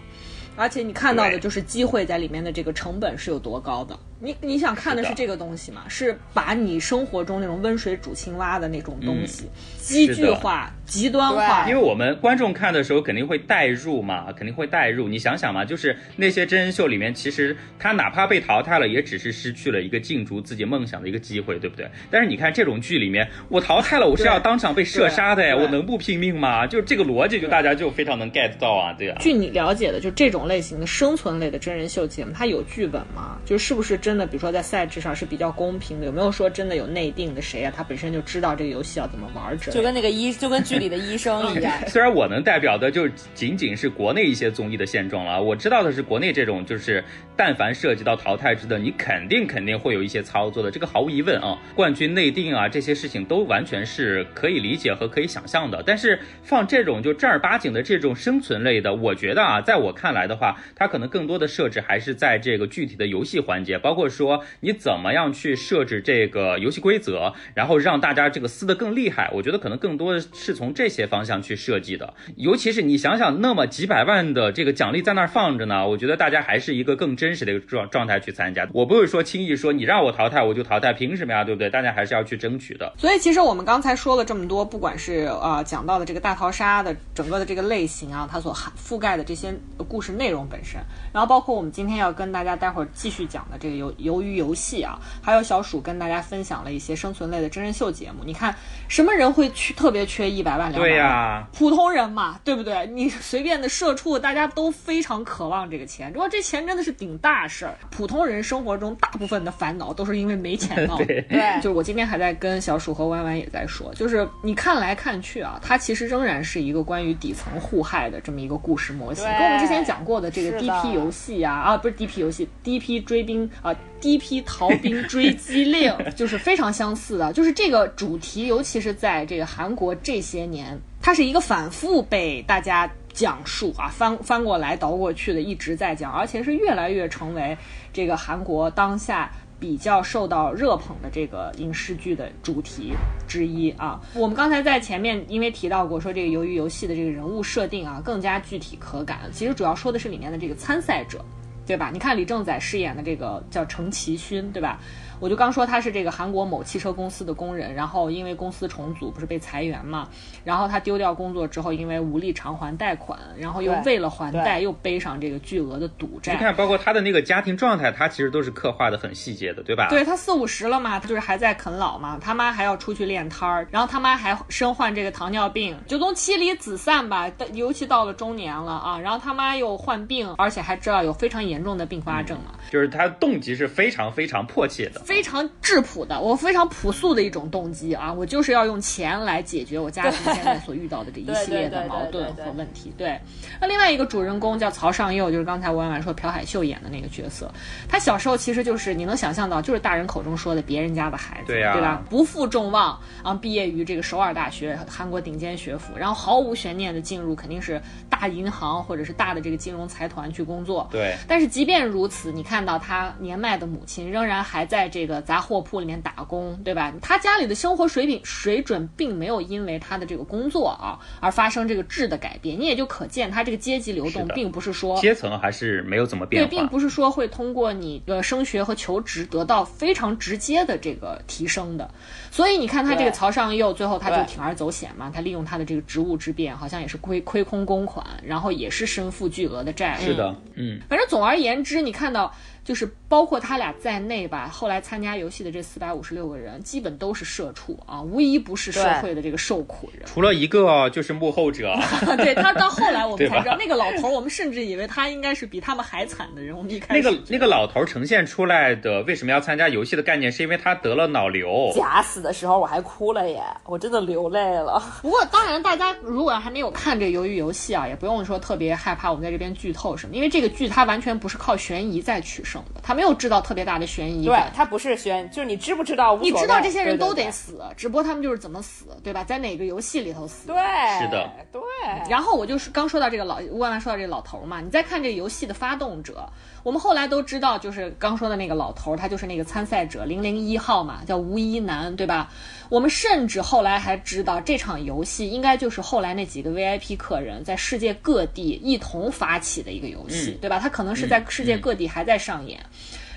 而且你看到的就是机会在里面的这个成本是有多高的。你你想看的是这个东西吗？是把你生活中那种温水煮青蛙的那种东西，极具化、极端化。因为我们观众看的时候肯定会代入嘛，肯定会代入。你想想嘛，就是那些真人秀里面，其实他哪怕被淘汰了，也只是失去了一个竞逐自己梦想的一个机会，对不对？但是你看这种剧里面，我淘汰了，我是要当场被射杀的呀，我能不拼命吗？就是这个逻辑，就大家就非常能 get 到啊，对啊。据你了解的，就这种类型的生存类的真人秀节目，它有剧本吗？就是不是真？真的，比如说在赛制上是比较公平的，有没有说真的有内定的谁啊？他本身就知道这个游戏要怎么玩，就跟那个医，就跟剧里的医生一样。虽然我能代表的就仅仅是国内一些综艺的现状了，我知道的是国内这种就是，但凡涉及到淘汰制的，你肯定肯定会有一些操作的，这个毫无疑问啊。冠军内定啊，这些事情都完全是可以理解和可以想象的。但是放这种就正儿八经的这种生存类的，我觉得啊，在我看来的话，它可能更多的设置还是在这个具体的游戏环节，包括。说你怎么样去设置这个游戏规则，然后让大家这个撕得更厉害？我觉得可能更多的是从这些方向去设计的。尤其是你想想，那么几百万的这个奖励在那儿放着呢，我觉得大家还是一个更真真实的一个状状态去参加。我不会说轻易说你让我淘汰我就淘汰，凭什么呀？对不对？大家还是要去争取的。所以其实我们刚才说了这么多，不管是啊讲到的这个大逃杀的整个的这个类型啊，它所涵覆盖的这些故事内容本身，然后包括我们今天要跟大家待会儿继续讲的这个游。鱿鱼游戏啊，还有小鼠跟大家分享了一些生存类的真人秀节目。你看，什么人会去特别缺一百万两百万？对呀，普通人嘛，对不对？你随便的社畜，大家都非常渴望这个钱。如果这钱真的是顶大事儿，普通人生活中大部分的烦恼都是因为没钱闹。对，就是我今天还在跟小鼠和弯弯也在说，就是你看来看去啊，它其实仍然是一个关于底层互害的这么一个故事模型，跟我们之前讲过的这个 DP 游戏啊啊，不是 DP 游戏，DP 追兵啊。第一批逃兵追击令 就是非常相似的，就是这个主题，尤其是在这个韩国这些年，它是一个反复被大家讲述啊，翻翻过来倒过去的，一直在讲，而且是越来越成为这个韩国当下比较受到热捧的这个影视剧的主题之一啊。我们刚才在前面因为提到过，说这个鱿鱼游戏的这个人物设定啊更加具体可感，其实主要说的是里面的这个参赛者。对吧？你看李正宰饰演的这个叫程奇勋，对吧？我就刚说他是这个韩国某汽车公司的工人，然后因为公司重组不是被裁员嘛，然后他丢掉工作之后，因为无力偿还贷款，然后又为了还贷又背上这个巨额的赌债。你看，包括他的那个家庭状态，他其实都是刻画的很细节的，对吧？对他四五十了嘛，他就是还在啃老嘛，他妈还要出去练摊儿，然后他妈还身患这个糖尿病，就从妻离子散吧，尤其到了中年了啊，然后他妈又患病，而且还知道有非常严。重的并发症嘛。就是他动机是非常非常迫切的，非常质朴的，我非常朴素的一种动机啊，我就是要用钱来解决我家庭现在所遇到的这一系列的矛盾和问题。对，那另外一个主人公叫曹尚佑，就是刚才婉婉说朴海秀演的那个角色，他小时候其实就是你能想象到，就是大人口中说的别人家的孩子，对吧？不负众望啊，毕业于这个首尔大学，韩国顶尖学府，然后毫无悬念的进入肯定是大银行或者是大的这个金融财团去工作。对，但是即便如此，你看到他年迈的母亲仍然还在这个杂货铺里面打工，对吧？他家里的生活水平水准并没有因为他的这个工作啊而发生这个质的改变，你也就可见他这个阶级流动并不是说阶层还是没有怎么变化，对，并不是说会通过你的升学和求职得到非常直接的这个提升的。所以你看他这个曹尚佑最后他就铤而走险嘛，他利用他的这个职务之便，好像也是亏亏空公款，然后也是身负巨额的债务。是的，嗯，反正总而言之，你看到。就是包括他俩在内吧，后来参加游戏的这四百五十六个人，基本都是社畜啊，无一不是社会的这个受苦人。除了一个就是幕后者，对他到后来我们才知道，那个老头，我们甚至以为他应该是比他们还惨的人。我们一开始那个那个老头呈现出来的为什么要参加游戏的概念，是因为他得了脑瘤。假死的时候我还哭了耶，我真的流泪了。不过当然，大家如果还没有看这《鱿鱼游戏》啊，也不用说特别害怕我们在这边剧透什么，因为这个剧它完全不是靠悬疑在取胜的，它没有制造特别大的悬疑。对，他不是悬，就是你知不知道？你知道这些人都得死，只不过他们就是怎么死，对吧？在哪个游戏里头死？对，是的，对。然后我就是刚说到这个老万万说到这个老头嘛，你再看这个游戏的发动者，我们后来都知道，就是刚说的那个老头，他就是那个参赛者零零一号嘛，叫吴一男，对吧？我们甚至后来还知道，这场游戏应该就是后来那几个 VIP 客人在世界各地一同发起的一个游戏，对吧？他可能是在世界各地还在上演。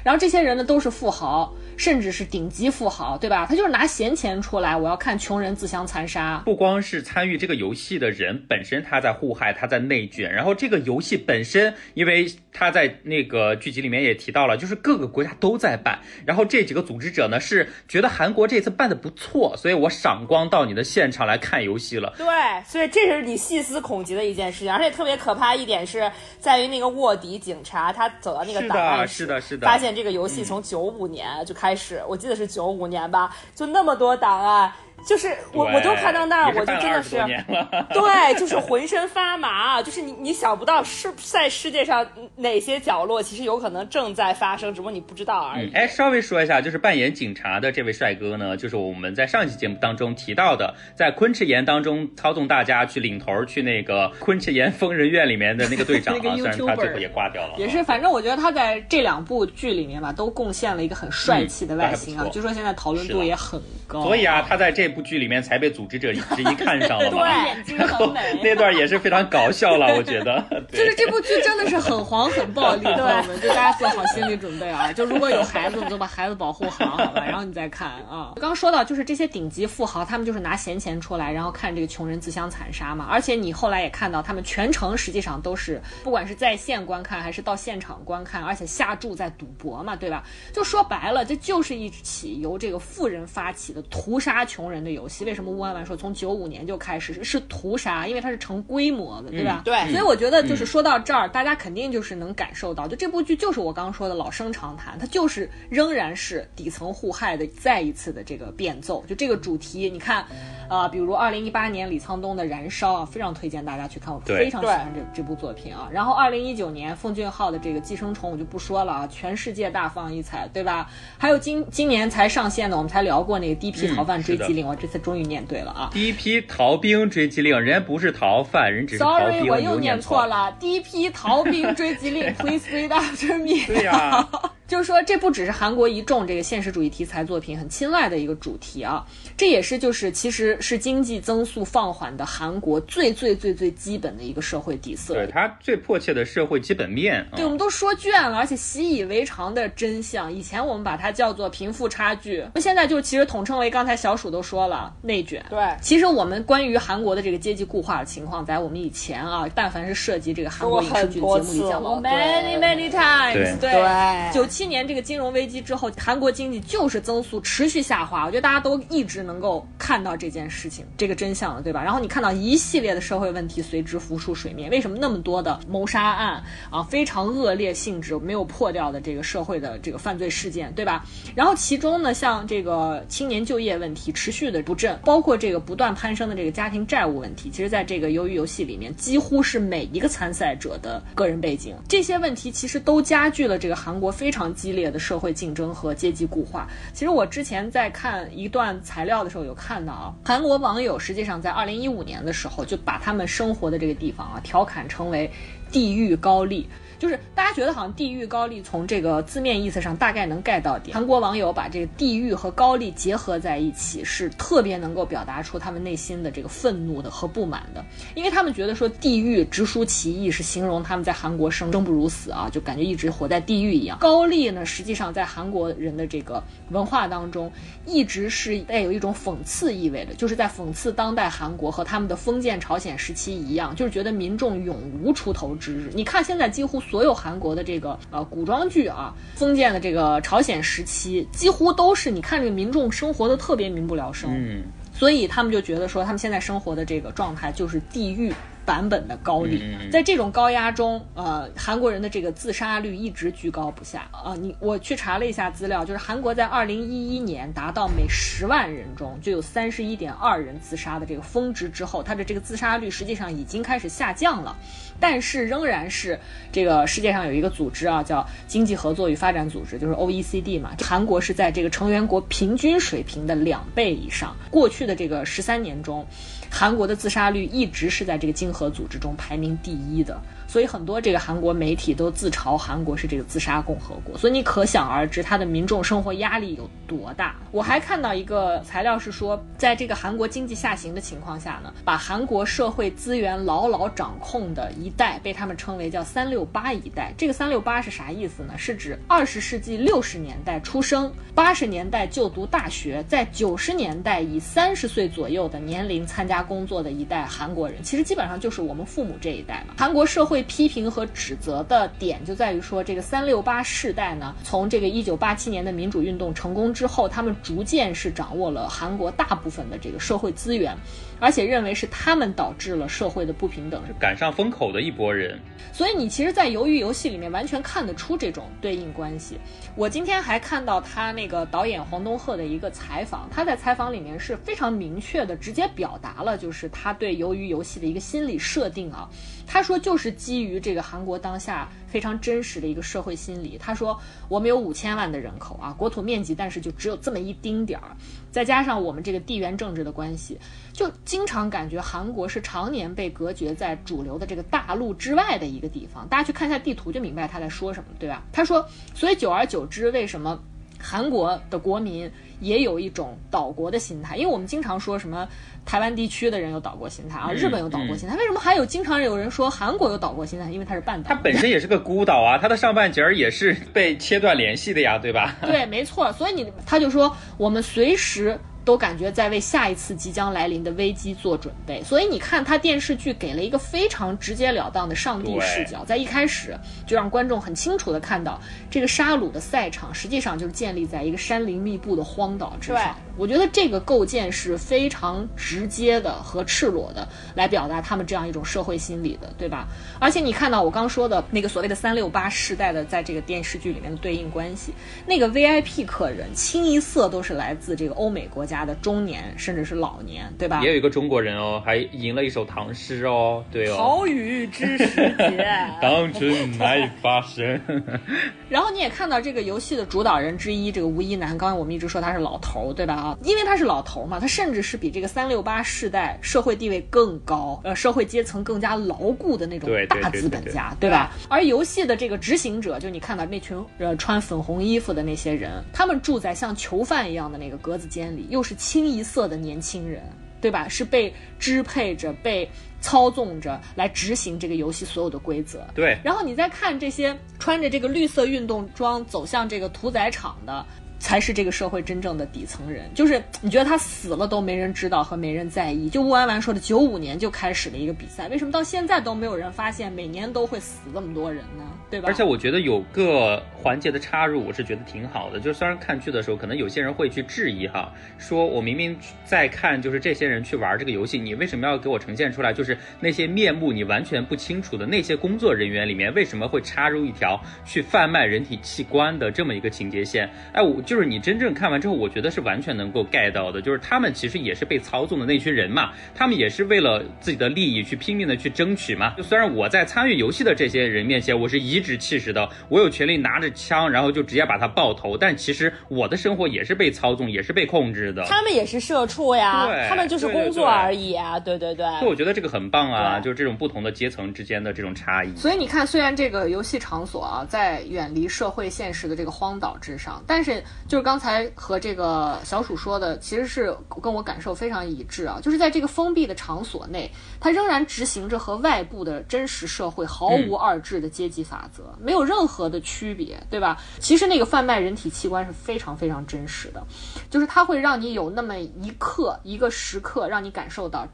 然后这些人呢都是富豪，甚至是顶级富豪，对吧？他就是拿闲钱出来，我要看穷人自相残杀。不光是参与这个游戏的人本身他在互害，他在内卷，然后这个游戏本身，因为他在那个剧集里面也提到了，就是各个国家都在办，然后这几个组织者呢是觉得韩国这次办的不错，所以我赏光到你的现场来看游戏了。对，所以这是你细思恐极的一件事情，而且特别可怕一点是在于那个卧底警察，他走到那个档案室，是的，是的，发现。这个游戏从九五年就开始，我记得是九五年吧，就那么多档案。就是我，我都看到那儿，我就真的是，对，就是浑身发麻。就是你，你想不到是在世界上哪些角落，其实有可能正在发生，只不过你不知道而已。哎，稍微说一下，就是扮演警察的这位帅哥呢，就是我们在上一期节目当中提到的，在昆池岩当中操纵大家去领头去那个昆池岩疯人院里面的那个队长啊，虽然他最后也挂掉了。也是，反正我觉得他在这两部剧里面吧，都贡献了一个很帅气的外形啊，据说现在讨论度也很高。所以啊，他在这部剧里面才被组织者之一看上了嘛，眼睛很美，那段也是非常搞笑了，我觉得。就是这部剧真的是很黄很暴力，朋友们，就大家做好心理准备啊！就如果有孩子，就把孩子保护好，好吧？然后你再看啊。刚刚说到，就是这些顶级富豪，他们就是拿闲钱出来，然后看这个穷人自相残杀嘛。而且你后来也看到，他们全程实际上都是，不管是在线观看还是到现场观看，而且下注在赌博嘛，对吧？就说白了，这就是一起由这个富人发起的屠杀穷人的游戏。为什么乌安万说从九五年就开始是屠杀？因为它是成规模的，对吧？对。所以我觉得就是说到这儿，大家肯定就是能感受到，就这部剧就是我刚刚说的老生常谈，它就是仍然是底层互害的再一次的这个变奏。就这个主题，你看，啊，比如二零一八年李沧东的《燃烧》啊，非常推荐大家去看，我非常喜欢这这部作品啊。然后二零一九年奉俊昊的这个《寄生虫》，我就不说了啊，全世界大放异彩，对吧？还有今今年才上线的，我们才聊过那个《第一批逃犯追缉令》，我这次终于念对了啊。第一批逃兵追缉令，人家不是逃犯，人只是逃兵。Sorry，我又念错了。第一批逃兵追缉令，Please read after me。对呀。就是说，这不只是韩国一众这个现实主义题材作品很青睐的一个主题啊，这也是就是其实是经济增速放缓的韩国最最最最基本的一个社会底色，对它最迫切的社会基本面。对，我们都说倦了，而且习以为常的真相。以前我们把它叫做贫富差距，那现在就其实统称为刚才小鼠都说了内卷。对，其实我们关于韩国的这个阶级固化的情况，在我们以前啊，但凡是涉及这个韩国影视剧的节目里讲过 many many times。对，九七。七年这个金融危机之后，韩国经济就是增速持续下滑。我觉得大家都一直能够看到这件事情这个真相了，对吧？然后你看到一系列的社会问题随之浮出水面，为什么那么多的谋杀案啊，非常恶劣性质没有破掉的这个社会的这个犯罪事件，对吧？然后其中呢，像这个青年就业问题持续的不振，包括这个不断攀升的这个家庭债务问题，其实在这个鱿鱼游戏里面，几乎是每一个参赛者的个人背景。这些问题其实都加剧了这个韩国非常激烈的社会竞争和阶级固化。其实我之前在看一段材料的时候，有看到啊，韩国网友实际上在二零一五年的时候就把他们生活的这个地方啊调侃成为地狱高丽。就是大家觉得好像地狱高丽从这个字面意思上大概能盖到底。韩国网友把这个地狱和高丽结合在一起，是特别能够表达出他们内心的这个愤怒的和不满的，因为他们觉得说地狱直抒其意，是形容他们在韩国生生不如死啊，就感觉一直活在地狱一样。高丽呢，实际上在韩国人的这个文化当中，一直是带有一种讽刺意味的，就是在讽刺当代韩国和他们的封建朝鲜时期一样，就是觉得民众永无出头之日。你看现在几乎。所有韩国的这个呃古装剧啊，封建的这个朝鲜时期，几乎都是你看这个民众生活的特别民不聊生，嗯，所以他们就觉得说他们现在生活的这个状态就是地狱。版本的高丽，在这种高压中，呃，韩国人的这个自杀率一直居高不下啊。你我去查了一下资料，就是韩国在二零一一年达到每十万人中就有三十一点二人自杀的这个峰值之后，它的这个自杀率实际上已经开始下降了，但是仍然是这个世界上有一个组织啊，叫经济合作与发展组织，就是 OECD 嘛，韩国是在这个成员国平均水平的两倍以上。过去的这个十三年中。韩国的自杀率一直是在这个经合组织中排名第一的。所以很多这个韩国媒体都自嘲韩国是这个自杀共和国，所以你可想而知它的民众生活压力有多大。我还看到一个材料是说，在这个韩国经济下行的情况下呢，把韩国社会资源牢牢掌控的一代被他们称为叫“三六八一代”。这个“三六八”是啥意思呢？是指二十世纪六十年代出生，八十年代就读大学，在九十年代以三十岁左右的年龄参加工作的一代韩国人。其实基本上就是我们父母这一代嘛。韩国社会。被批评和指责的点就在于说，这个三六八世代呢，从这个一九八七年的民主运动成功之后，他们逐渐是掌握了韩国大部分的这个社会资源。而且认为是他们导致了社会的不平等，是赶上风口的一波人。所以你其实，在鱿鱼游戏里面完全看得出这种对应关系。我今天还看到他那个导演黄东赫的一个采访，他在采访里面是非常明确的，直接表达了就是他对鱿鱼游戏的一个心理设定啊。他说就是基于这个韩国当下非常真实的一个社会心理。他说我们有五千万的人口啊，国土面积，但是就只有这么一丁点儿。再加上我们这个地缘政治的关系，就经常感觉韩国是常年被隔绝在主流的这个大陆之外的一个地方。大家去看一下地图就明白他在说什么，对吧？他说，所以久而久之，为什么韩国的国民也有一种岛国的心态？因为我们经常说什么台湾地区的人有岛国心态啊，日本有岛国心态，为什么还有经常有人说韩国有岛国心态？因为它是半岛，它本身也是个孤岛啊，它的上半截儿也是被切断联系的呀，对吧？对，没错。所以你他就说我们随时。都感觉在为下一次即将来临的危机做准备，所以你看，他电视剧给了一个非常直截了当的上帝视角，在一开始就让观众很清楚的看到，这个沙鲁的赛场实际上就是建立在一个山林密布的荒岛之上。我觉得这个构建是非常直接的和赤裸的，来表达他们这样一种社会心理的，对吧？而且你看到我刚说的那个所谓的三六八世代的，在这个电视剧里面的对应关系，那个 VIP 客人清一色都是来自这个欧美国家的中年甚至是老年，对吧？也有一个中国人哦，还吟了一首唐诗哦，对哦。好雨知时节，当春乃发生。然后你也看到这个游戏的主导人之一，这个吴一男，刚才我们一直说他是老头，对吧？啊因为他是老头嘛，他甚至是比这个三六八世代社会地位更高，呃，社会阶层更加牢固的那种大资本家，对吧？而游戏的这个执行者，就你看到那群呃穿粉红衣服的那些人，他们住在像囚犯一样的那个格子间里，又是清一色的年轻人，对吧？是被支配着、被操纵着来执行这个游戏所有的规则。对。然后你再看这些穿着这个绿色运动装走向这个屠宰场的。才是这个社会真正的底层人，就是你觉得他死了都没人知道和没人在意。就吴婉婉说的，九五年就开始了一个比赛，为什么到现在都没有人发现每年都会死这么多人呢？对吧？而且我觉得有个环节的插入，我是觉得挺好的。就是虽然看剧的时候，可能有些人会去质疑哈，说我明明在看，就是这些人去玩这个游戏，你为什么要给我呈现出来？就是那些面目你完全不清楚的那些工作人员里面，为什么会插入一条去贩卖人体器官的这么一个情节线？哎，我就是你真正看完之后，我觉得是完全能够 get 到的。就是他们其实也是被操纵的那群人嘛，他们也是为了自己的利益去拼命的去争取嘛。就虽然我在参与游戏的这些人面前，我是颐指气使的，我有权利拿着枪，然后就直接把他爆头，但其实我的生活也是被操纵，也是被控制的。他们也是社畜呀，他们就是工作而已啊，对对对。所以我觉得这个很棒啊，就是这种不同的阶层之间的这种差异。所以你看，虽然这个游戏场所啊，在远离社会现实的这个荒岛之上，但是就是刚才和这个小鼠说的，其实是跟我感受非常一致啊，就是在这个封闭的场所内，它仍然执行着和外部的真实社会毫无二致的阶级法则，没有任何的区别，对吧？其实那个贩卖人体器官是非常非常真实的，就是它会让你有那么一刻、一个时刻，让你感受到。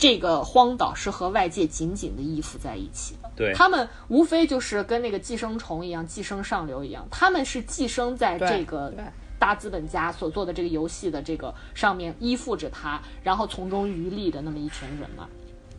这个荒岛是和外界紧紧的依附在一起的，对。他们无非就是跟那个寄生虫一样，寄生上流一样，他们是寄生在这个大资本家所做的这个游戏的这个上面，依附着他，然后从中渔利的那么一群人嘛。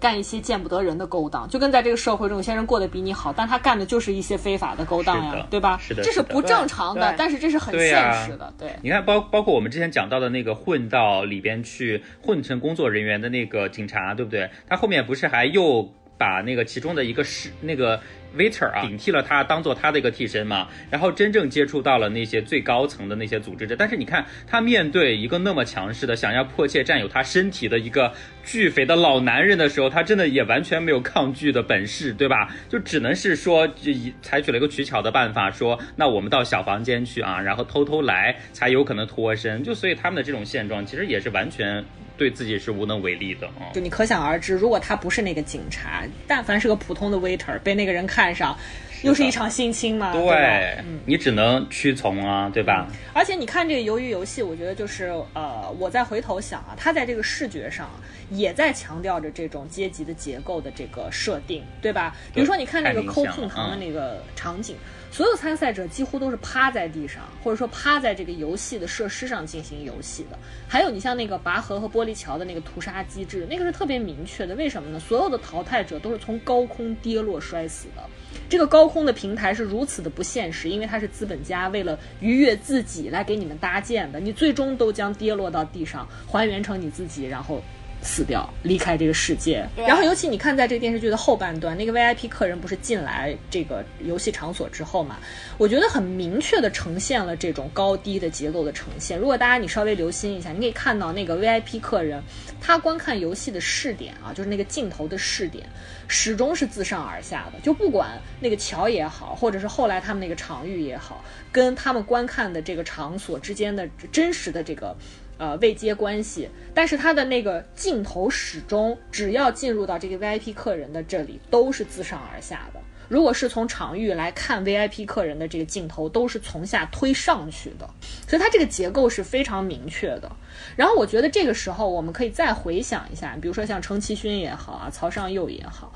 干一些见不得人的勾当，就跟在这个社会中，有些人过得比你好，但他干的就是一些非法的勾当，呀对吧？是的这是不正常的，但是这是很现实的，对。你看，包包括我们之前讲到的那个混到里边去混成工作人员的那个警察，对不对？他后面不是还又把那个其中的一个是那个 waiter 啊顶替了他，当做他的一个替身嘛？然后真正接触到了那些最高层的那些组织者，但是你看他面对一个那么强势的想要迫切占有他身体的一个巨肥的老男人的时候，他真的也完全没有抗拒的本事，对吧？就只能是说，就以采取了一个取巧的办法，说那我们到小房间去啊，然后偷偷来，才有可能脱身。就所以他们的这种现状，其实也是完全对自己是无能为力的啊。就你可想而知，如果他不是那个警察，但凡是个普通的 waiter，被那个人看上，又是一场性侵嘛，对你只能屈从啊，对吧？而且你看这个鱿鱼游戏，我觉得就是呃，我再回头想啊，它在这个视觉上也在强调着这种阶级的结构的这个设定，对吧？比如说你看那个抠显了嗯碰糖的那个场景。所有参赛者几乎都是趴在地上，或者说趴在这个游戏的设施上进行游戏的。还有你像那个拔河和玻璃桥的那个屠杀机制，那个是特别明确的。为什么呢？所有的淘汰者都是从高空跌落摔死的。这个高空的平台是如此的不现实，因为它是资本家为了愉悦自己来给你们搭建的，你最终都将跌落到地上，还原成你自己，然后。死掉，离开这个世界。然后，尤其你看，在这个电视剧的后半段，那个 VIP 客人不是进来这个游戏场所之后嘛，我觉得很明确的呈现了这种高低的结构的呈现。如果大家你稍微留心一下，你可以看到那个 VIP 客人，他观看游戏的视点啊，就是那个镜头的视点，始终是自上而下的。就不管那个桥也好，或者是后来他们那个场域也好，跟他们观看的这个场所之间的真实的这个。呃，未接关系，但是他的那个镜头始终只要进入到这个 VIP 客人的这里，都是自上而下的。如果是从场域来看 VIP 客人的这个镜头，都是从下推上去的，所以它这个结构是非常明确的。然后我觉得这个时候我们可以再回想一下，比如说像程其勋也好啊，曹尚佑也好。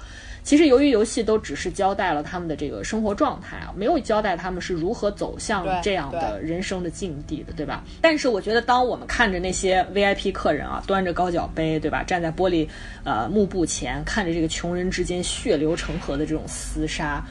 其实，由于游戏都只是交代了他们的这个生活状态啊，没有交代他们是如何走向这样的人生的境地的，对吧？但是我觉得，当我们看着那些 VIP 客人啊，端着高脚杯，对吧，站在玻璃呃幕布前，看着这个穷人之间血流成河的这种厮杀。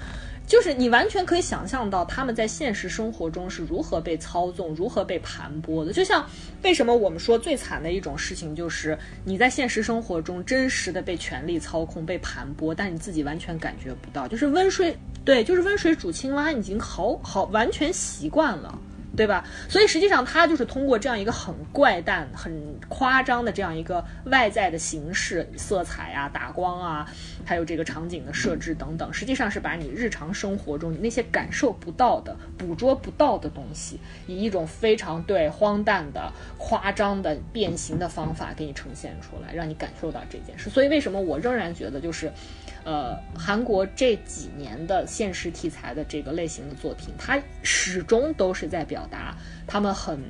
就是你完全可以想象到他们在现实生活中是如何被操纵、如何被盘剥的。就像为什么我们说最惨的一种事情，就是你在现实生活中真实的被权力操控、被盘剥，但你自己完全感觉不到。就是温水，对，就是温水煮青蛙，已经好好完全习惯了。对吧？所以实际上，它就是通过这样一个很怪诞、很夸张的这样一个外在的形式、色彩啊、打光啊，还有这个场景的设置等等，实际上是把你日常生活中你那些感受不到的、捕捉不到的东西，以一种非常对荒诞的、夸张的、变形的方法给你呈现出来，让你感受到这件事。所以为什么我仍然觉得就是。呃，韩国这几年的现实题材的这个类型的作品，它始终都是在表达他们很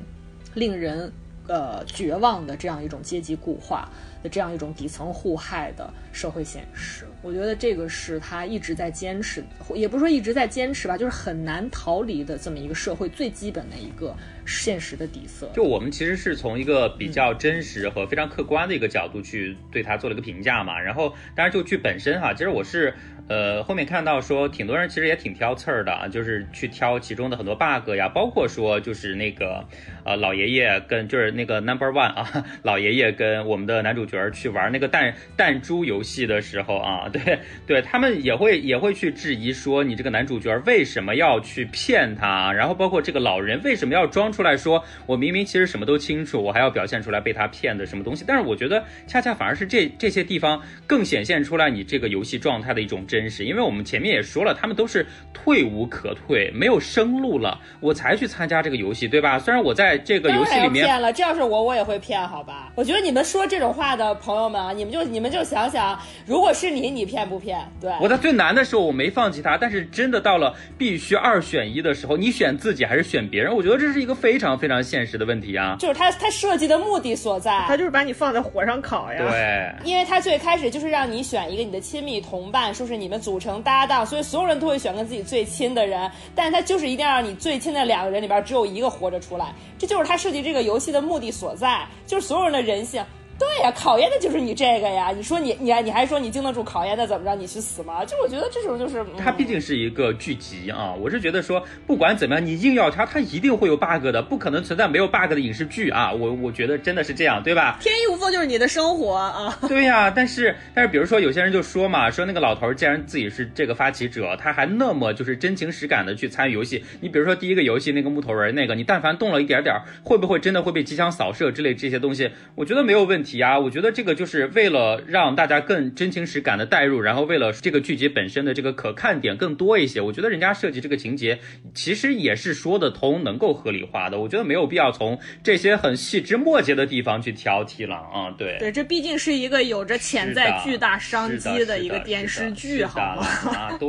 令人呃绝望的这样一种阶级固化的这样一种底层互害的社会现实。我觉得这个是他一直在坚持，也不是说一直在坚持吧，就是很难逃离的这么一个社会最基本的一个现实的底色。就我们其实是从一个比较真实和非常客观的一个角度去对他做了一个评价嘛。然后，当然就剧本身哈，其实我是。呃，后面看到说，挺多人其实也挺挑刺儿的啊，就是去挑其中的很多 bug 呀，包括说就是那个，呃，老爷爷跟就是那个 number one 啊，老爷爷跟我们的男主角去玩那个弹弹珠游戏的时候啊，对对，他们也会也会去质疑说，你这个男主角为什么要去骗他？然后包括这个老人为什么要装出来说，我明明其实什么都清楚，我还要表现出来被他骗的什么东西？但是我觉得恰恰反而是这这些地方更显现出来你这个游戏状态的一种。真实，因为我们前面也说了，他们都是退无可退，没有生路了，我才去参加这个游戏，对吧？虽然我在这个游戏里面骗了，这要是我，我也会骗，好吧？我觉得你们说这种话的朋友们啊，你们就你们就想想，如果是你，你骗不骗？对，我在最难的时候我没放弃他，但是真的到了必须二选一的时候，你选自己还是选别人？我觉得这是一个非常非常现实的问题啊。就是他他设计的目的所在，他就是把你放在火上烤呀。对，因为他最开始就是让你选一个你的亲密同伴，说是你。你们组成搭档，所以所有人都会选跟自己最亲的人，但是他就是一定要让你最亲的两个人里边只有一个活着出来，这就是他设计这个游戏的目的所在，就是所有人的人性。对呀，考验的就是你这个呀！你说你你你还说你经得住考验，那怎么着？你去死吗？就我觉得这种就是，它毕竟是一个剧集啊。我是觉得说，不管怎么样，你硬要它，它一定会有 bug 的，不可能存在没有 bug 的影视剧啊。我我觉得真的是这样，对吧？天衣无缝就是你的生活啊。对呀，但是但是，比如说有些人就说嘛，说那个老头既然自己是这个发起者，他还那么就是真情实感的去参与游戏。你比如说第一个游戏那个木头人那个，你但凡动了一点点，会不会真的会被机枪扫射之类这些东西？我觉得没有问题啊。我觉得这。个就是为了让大家更真情实感的代入，然后为了这个剧集本身的这个可看点更多一些，我觉得人家设计这个情节其实也是说得通，能够合理化的。我觉得没有必要从这些很细枝末节的地方去挑剔了啊。对对，这毕竟是一个有着潜在巨大商机的一个电视剧，好吗？啊，对，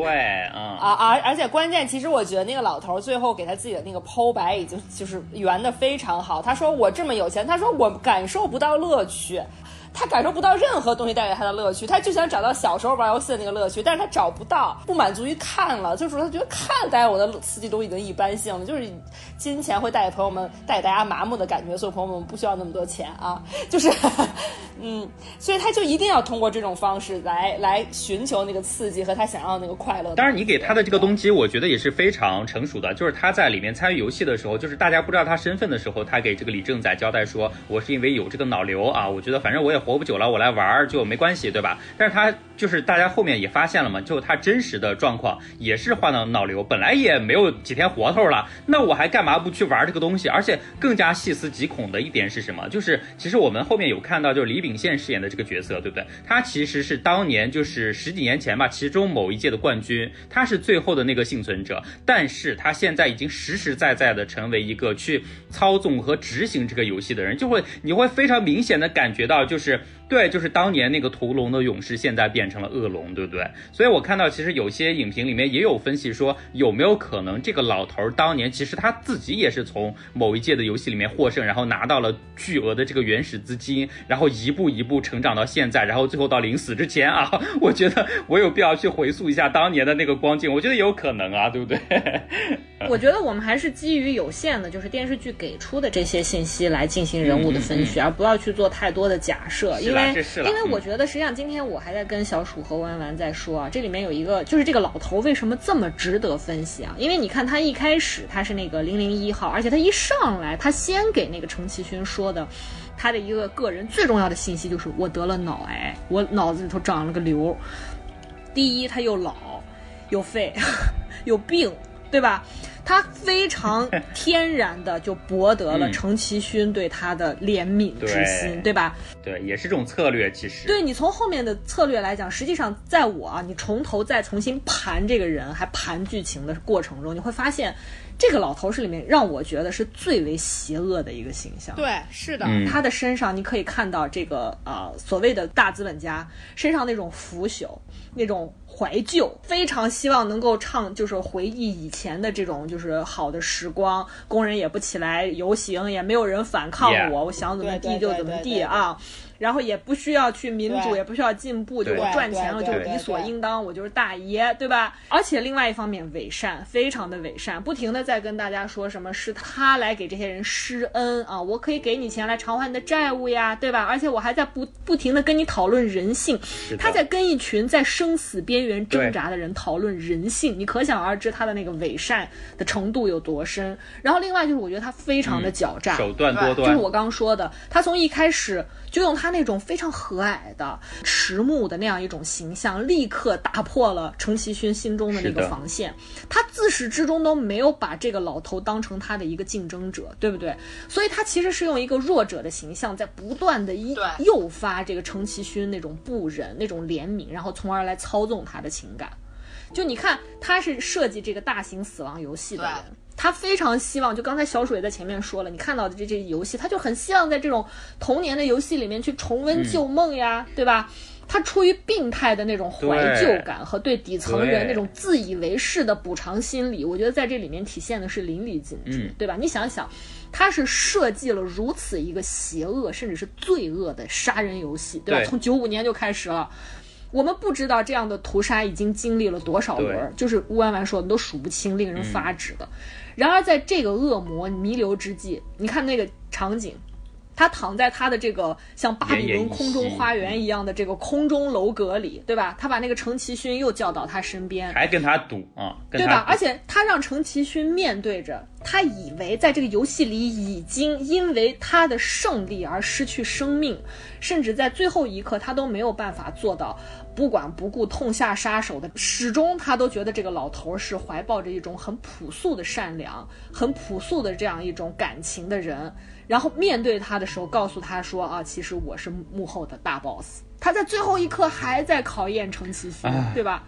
嗯啊而，而且关键，其实我觉得那个老头最后给他自己的那个剖白已经就是圆的非常好。他说我这么有钱，他说我感受不到乐趣。去。他感受不到任何东西带给他的乐趣，他就想找到小时候玩游戏的那个乐趣，但是他找不到，不满足于看了，就是他觉得看带给我的刺激都已经一般性了，就是金钱会带给朋友们带给大家麻木的感觉，所以朋友们不需要那么多钱啊，就是，嗯，所以他就一定要通过这种方式来来寻求那个刺激和他想要的那个快乐。当然，你给他的这个动机，我觉得也是非常成熟的，就是他在里面参与游戏的时候，就是大家不知道他身份的时候，他给这个李正宰交代说，我是因为有这个脑瘤啊，我觉得反正我也。活不久了，我来玩儿就没关系，对吧？但是他就是大家后面也发现了嘛，就他真实的状况也是患了脑瘤，本来也没有几天活头了，那我还干嘛不去玩这个东西？而且更加细思极恐的一点是什么？就是其实我们后面有看到，就是李秉宪饰演的这个角色，对不对？他其实是当年就是十几年前吧，其中某一届的冠军，他是最后的那个幸存者，但是他现在已经实实在在的成为一个去操纵和执行这个游戏的人，就会你会非常明显的感觉到就是。Instagram 对，就是当年那个屠龙的勇士，现在变成了恶龙，对不对？所以我看到，其实有些影评里面也有分析说，有没有可能这个老头当年其实他自己也是从某一届的游戏里面获胜，然后拿到了巨额的这个原始资金，然后一步一步成长到现在，然后最后到临死之前啊，我觉得我有必要去回溯一下当年的那个光景，我觉得有可能啊，对不对？我觉得我们还是基于有限的，就是电视剧给出的这些信息来进行人物的分析，而不要去做太多的假设，因为因为我觉得实际上今天我还在跟小鼠和弯弯在说啊，这里面有一个就是这个老头为什么这么值得分析啊？因为你看他一开始他是那个零零一号，而且他一上来他先给那个程其勋说的，他的一个个人最重要的信息就是我得了脑癌，我脑子里头长了个瘤。第一他又老，又废，有病，对吧？他非常天然的就博得了程其勋对他的怜悯之心，对吧？对，也是这种策略。其实，对你从后面的策略来讲，实际上在我啊，你从头再重新盘这个人，还盘剧情的过程中，你会发现。这个老头是里面让我觉得是最为邪恶的一个形象。对，是的，他的身上你可以看到这个啊，所谓的大资本家身上那种腐朽、那种怀旧，非常希望能够唱，就是回忆以前的这种就是好的时光。工人也不起来游行，也没有人反抗我，我想怎么地就怎么地啊。然后也不需要去民主，也不需要进步，就我赚钱了就理所应当，我就是大爷，对吧？而且另外一方面伪善，非常的伪善，不停的在跟大家说什么是他来给这些人施恩啊，我可以给你钱来偿还你的债务呀，对吧？而且我还在不不停的跟你讨论人性，他在跟一群在生死边缘挣扎的人讨论人性，你可想而知他的那个伪善的程度有多深。然后另外就是我觉得他非常的狡诈，手段多端，就是我刚说的，他从一开始。就用他那种非常和蔼的迟暮的那样一种形象，立刻打破了程其勋心中的那个防线。他自始至终都没有把这个老头当成他的一个竞争者，对不对？所以他其实是用一个弱者的形象，在不断的诱发这个程其勋那种不忍、那种怜悯，然后从而来操纵他的情感。就你看，他是设计这个大型死亡游戏的人。他非常希望，就刚才小水在前面说了，你看到的这这游戏，他就很希望在这种童年的游戏里面去重温旧梦呀，对吧？他出于病态的那种怀旧感和对底层人那种自以为是的补偿心理，我觉得在这里面体现的是淋漓尽致，对吧？你想想，他是设计了如此一个邪恶甚至是罪恶的杀人游戏，对吧？从九五年就开始了。我们不知道这样的屠杀已经经历了多少轮，就是乌弯弯说的都数不清，令人发指的。然而在这个恶魔弥留之际，你看那个场景。他躺在他的这个像巴比伦空中花园一样的这个空中楼阁里，对吧？他把那个程其勋又叫到他身边，还跟他赌啊，对吧？而且他让程其勋面对着他以为在这个游戏里已经因为他的胜利而失去生命，甚至在最后一刻他都没有办法做到不管不顾痛下杀手的，始终他都觉得这个老头是怀抱着一种很朴素的善良、很朴素的这样一种感情的人。然后面对他的时候，告诉他说：“啊，其实我是幕后的大 boss。”他在最后一刻还在考验程其勋，对吧？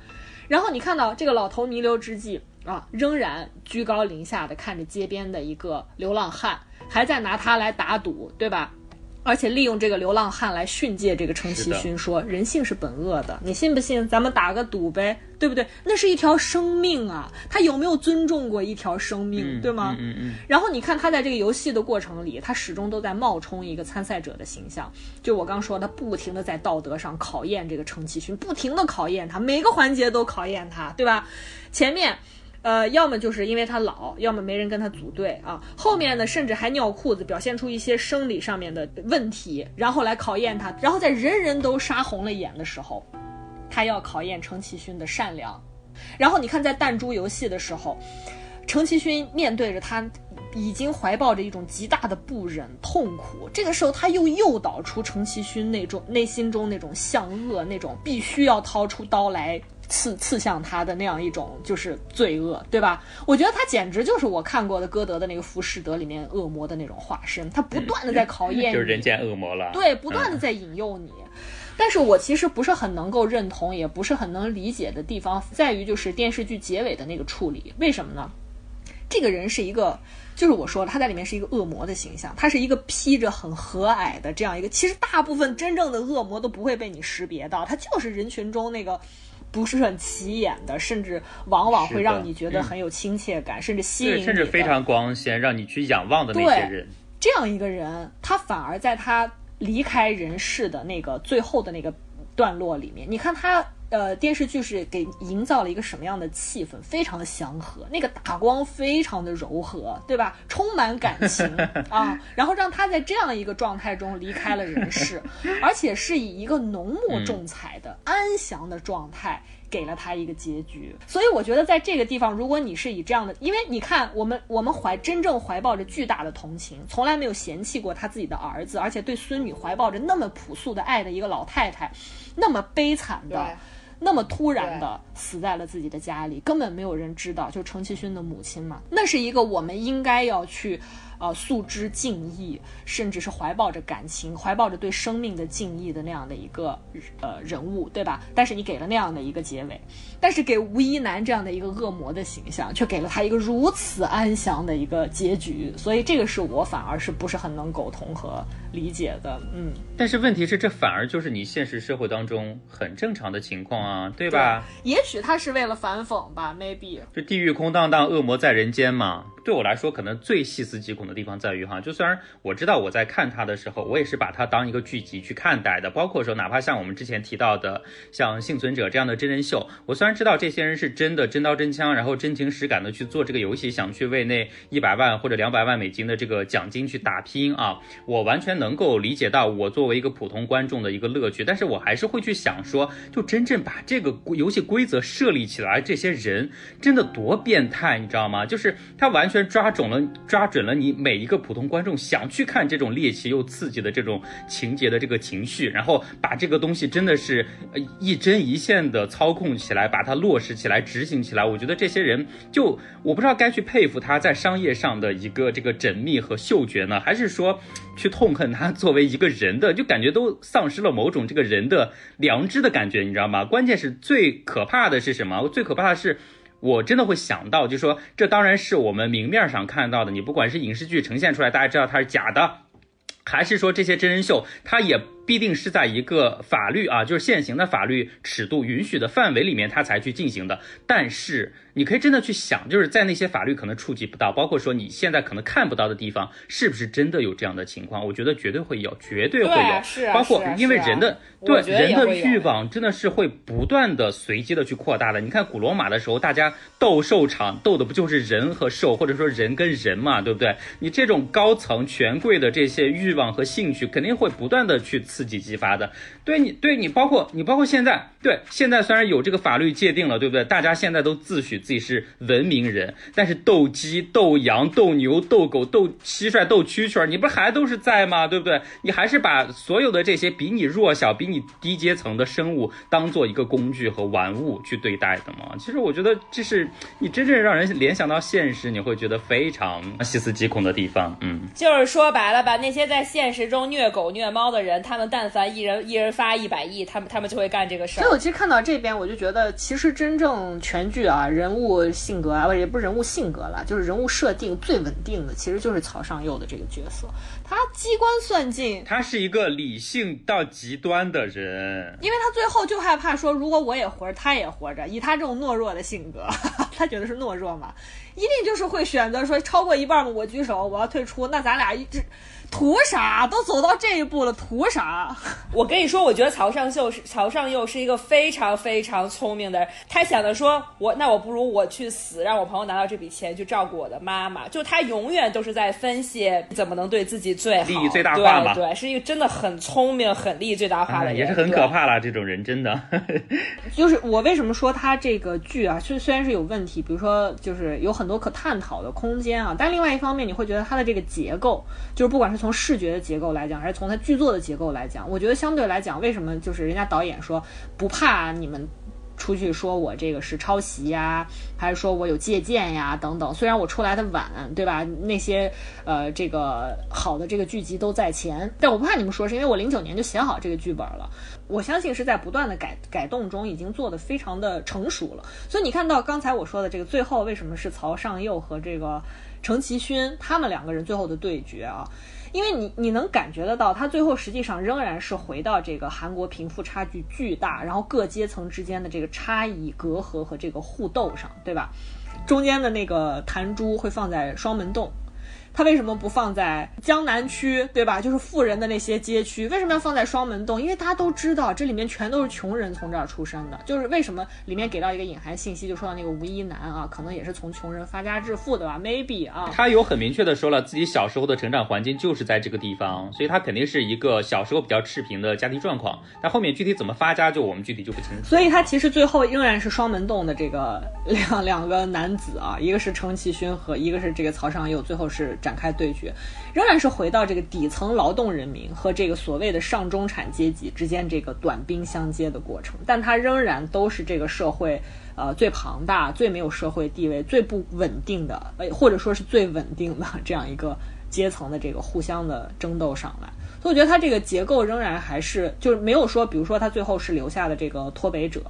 然后你看到这个老头弥留之际啊，仍然居高临下的看着街边的一个流浪汉，还在拿他来打赌，对吧？而且利用这个流浪汉来训诫这个程其勋，说人性是本恶的，你信不信？咱们打个赌呗，对不对？那是一条生命啊，他有没有尊重过一条生命，对吗？嗯嗯。然后你看他在这个游戏的过程里，他始终都在冒充一个参赛者的形象，就我刚说，他不停的在道德上考验这个程其勋，不停的考验他，每个环节都考验他，对吧？前面。呃，要么就是因为他老，要么没人跟他组队啊。后面呢，甚至还尿裤子，表现出一些生理上面的问题，然后来考验他。然后在人人都杀红了眼的时候，他要考验程其勋的善良。然后你看，在弹珠游戏的时候，程其勋面对着他，已经怀抱着一种极大的不忍痛苦。这个时候，他又诱导出程其勋那种内心中那种向恶，那种必须要掏出刀来。刺刺向他的那样一种就是罪恶，对吧？我觉得他简直就是我看过的歌德的那个《浮士德》里面恶魔的那种化身，他不断的在 考验，就是人间恶魔了。对，不断的在引诱你。但是我其实不是很能够认同，也不是很能理解的地方在于，就是电视剧结尾的那个处理。为什么呢？这个人是一个，就是我说了他在里面是一个恶魔的形象，他是一个披着很和蔼的这样一个，其实大部分真正的恶魔都不会被你识别到，他就是人群中那个。不是很起眼的，甚至往往会让你觉得很有亲切感，甚至吸引你，甚至非常光鲜，让你去仰望的那些人。这样一个人，他反而在他离开人世的那个最后的那个段落里面，你看他。呃，电视剧是给营造了一个什么样的气氛？非常的祥和，那个打光非常的柔和，对吧？充满感情啊，然后让他在这样一个状态中离开了人世，而且是以一个浓墨重彩的安详的状态给了他一个结局。所以我觉得在这个地方，如果你是以这样的，因为你看我们我们怀真正怀抱着巨大的同情，从来没有嫌弃过他自己的儿子，而且对孙女怀抱着那么朴素的爱的一个老太太，那么悲惨的。那么突然的死在了自己的家里，根本没有人知道，就程其勋的母亲嘛，那是一个我们应该要去。呃，素之敬意，甚至是怀抱着感情、怀抱着对生命的敬意的那样的一个呃人物，对吧？但是你给了那样的一个结尾，但是给吴一男这样的一个恶魔的形象，却给了他一个如此安详的一个结局，所以这个是我反而是不是很能苟同和理解的，嗯。但是问题是，这反而就是你现实社会当中很正常的情况啊，对吧？也许他是为了反讽吧，maybe。就地狱空荡荡，恶魔在人间嘛。对我来说，可能最细思极恐的地方在于哈，就虽然我知道我在看他的时候，我也是把它当一个剧集去看待的，包括说哪怕像我们之前提到的像幸存者这样的真人秀，我虽然知道这些人是真的真刀真枪，然后真情实感的去做这个游戏，想去为那一百万或者两百万美金的这个奖金去打拼啊，我完全能够理解到我作为一个普通观众的一个乐趣，但是我还是会去想说，就真正把这个游戏规则设立起来，这些人真的多变态，你知道吗？就是他完全。抓准了，抓准了你每一个普通观众想去看这种猎奇又刺激的这种情节的这个情绪，然后把这个东西真的是一针一线的操控起来，把它落实起来，执行起来。我觉得这些人就我不知道该去佩服他在商业上的一个这个缜密和嗅觉呢，还是说去痛恨他作为一个人的，就感觉都丧失了某种这个人的良知的感觉，你知道吗？关键是最可怕的是什么？最可怕的是。我真的会想到，就说这当然是我们明面上看到的，你不管是影视剧呈现出来，大家知道它是假的，还是说这些真人秀，它也必定是在一个法律啊，就是现行的法律尺度允许的范围里面，它才去进行的。但是。你可以真的去想，就是在那些法律可能触及不到，包括说你现在可能看不到的地方，是不是真的有这样的情况？我觉得绝对会有，绝对会有。是包括因为人的对人的欲望真的是会不断的随机的去扩大的。你看古罗马的时候，大家斗兽场斗的不就是人和兽，或者说人跟人嘛，对不对？你这种高层权贵的这些欲望和兴趣，肯定会不断的去刺激激发的。对你，对你，包括你，包括现在，对现在虽然有这个法律界定了，对不对？大家现在都自诩。自己是文明人，但是斗鸡、斗羊、斗牛、斗狗、斗蟋蟀、斗蛐蛐，你不还都是在吗？对不对？你还是把所有的这些比你弱小、比你低阶层的生物当做一个工具和玩物去对待的吗？其实我觉得这是你真正让人联想到现实，你会觉得非常细思极恐的地方。嗯，就是说白了吧，那些在现实中虐狗虐猫的人，他们但凡一人一人发一百亿，他们他们就会干这个事儿。所以我其实看到这边，我就觉得其实真正全剧啊人。物性格啊，或者也不是人物性格了，就是人物设定最稳定的，其实就是曹尚佑的这个角色。他机关算尽，他是一个理性到极端的人，因为他最后就害怕说，如果我也活着，他也活着，以他这种懦弱的性格，他觉得是懦弱嘛，一定就是会选择说超过一半嘛，我举手，我要退出，那咱俩一直。图啥？都走到这一步了，图啥？我跟你说，我觉得曹尚秀是曹尚佑是一个非常非常聪明的人。他想的说，我那我不如我去死，让我朋友拿到这笔钱去照顾我的妈妈。就他永远都是在分析怎么能对自己最好，利益最大化嘛。对，是一个真的很聪明、很利益最大化的人，也是很可怕啦。这种人真的，就是我为什么说他这个剧啊，虽虽然是有问题，比如说就是有很多可探讨的空间啊，但另外一方面你会觉得他的这个结构，就是不管是从视觉的结构来讲，还是从它剧作的结构来讲，我觉得相对来讲，为什么就是人家导演说不怕你们出去说我这个是抄袭呀，还是说我有借鉴呀等等？虽然我出来的晚，对吧？那些呃这个好的这个剧集都在前，但我不怕你们说，是因为我零九年就写好这个剧本了。我相信是在不断的改改动中，已经做的非常的成熟了。所以你看到刚才我说的这个最后为什么是曹尚佑和这个程其勋他们两个人最后的对决啊？因为你你能感觉得到，他最后实际上仍然是回到这个韩国贫富差距巨大，然后各阶层之间的这个差异、隔阂和这个互斗上，对吧？中间的那个弹珠会放在双门洞。他为什么不放在江南区，对吧？就是富人的那些街区，为什么要放在双门洞？因为大家都知道，这里面全都是穷人从这儿出生的。就是为什么里面给到一个隐含信息，就说到那个吴一男啊，可能也是从穷人发家致富的吧？Maybe 啊，他有很明确的说了，自己小时候的成长环境就是在这个地方，所以他肯定是一个小时候比较赤贫的家庭状况。但后面具体怎么发家，就我们具体就不清楚。所以他其实最后仍然是双门洞的这个两两个男子啊，一个是程其勋和一个是这个曹尚佑，最后是。展开对决，仍然是回到这个底层劳动人民和这个所谓的上中产阶级之间这个短兵相接的过程，但它仍然都是这个社会呃最庞大、最没有社会地位、最不稳定的，呃或者说是最稳定的这样一个阶层的这个互相的争斗上来。所以我觉得它这个结构仍然还是就是没有说，比如说它最后是留下的这个脱北者。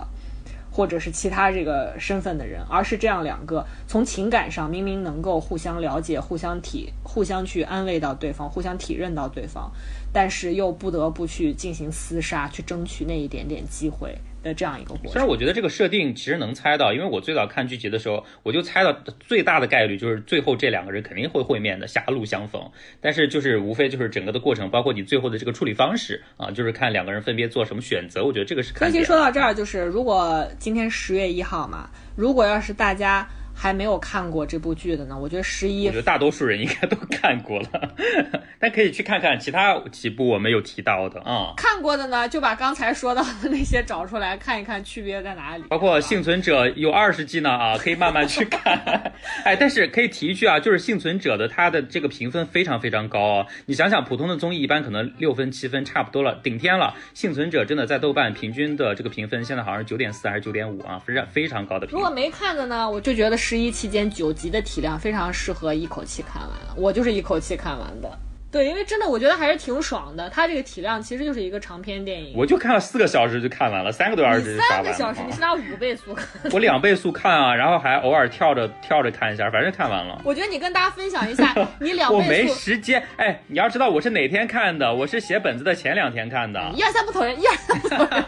或者是其他这个身份的人，而是这样两个从情感上明明能够互相了解、互相体、互相去安慰到对方、互相体认到对方，但是又不得不去进行厮杀，去争取那一点点机会。的这样一个过程，虽然我觉得这个设定其实能猜到，因为我最早看剧集的时候，我就猜到最大的概率就是最后这两个人肯定会会面的，狭路相逢。但是就是无非就是整个的过程，包括你最后的这个处理方式啊，就是看两个人分别做什么选择。我觉得这个是。尤其说到这儿，就是如果今天十月一号嘛，如果要是大家。还没有看过这部剧的呢，我觉得十一，我觉得大多数人应该都看过了，但可以去看看其他几部我没有提到的啊。看过的呢，就把刚才说到的那些找出来看一看，区别在哪里。包括幸存者有二十季呢啊，可以慢慢去看。哎，但是可以提一句啊，就是幸存者的它的这个评分非常非常高啊。你想想，普通的综艺一般可能六分七分差不多了，顶天了。幸存者真的在豆瓣平均的这个评分现在好像是九点四还是九点五啊，非常非常高的。如果没看的呢，我就觉得十一期间九集的体量非常适合一口气看完，我就是一口气看完的。对，因为真的，我觉得还是挺爽的。它这个体量其实就是一个长篇电影。我就看了四个小时就看完了，三个多小时就三个小时，你是拿五倍速看？我两倍速看啊，然后还偶尔跳着跳着看一下，反正看完了。我觉得你跟大家分享一下，你两倍速。我没时间，哎，你要知道我是哪天看的，我是写本子的前两天看的。一二三不投人，一二三不投人。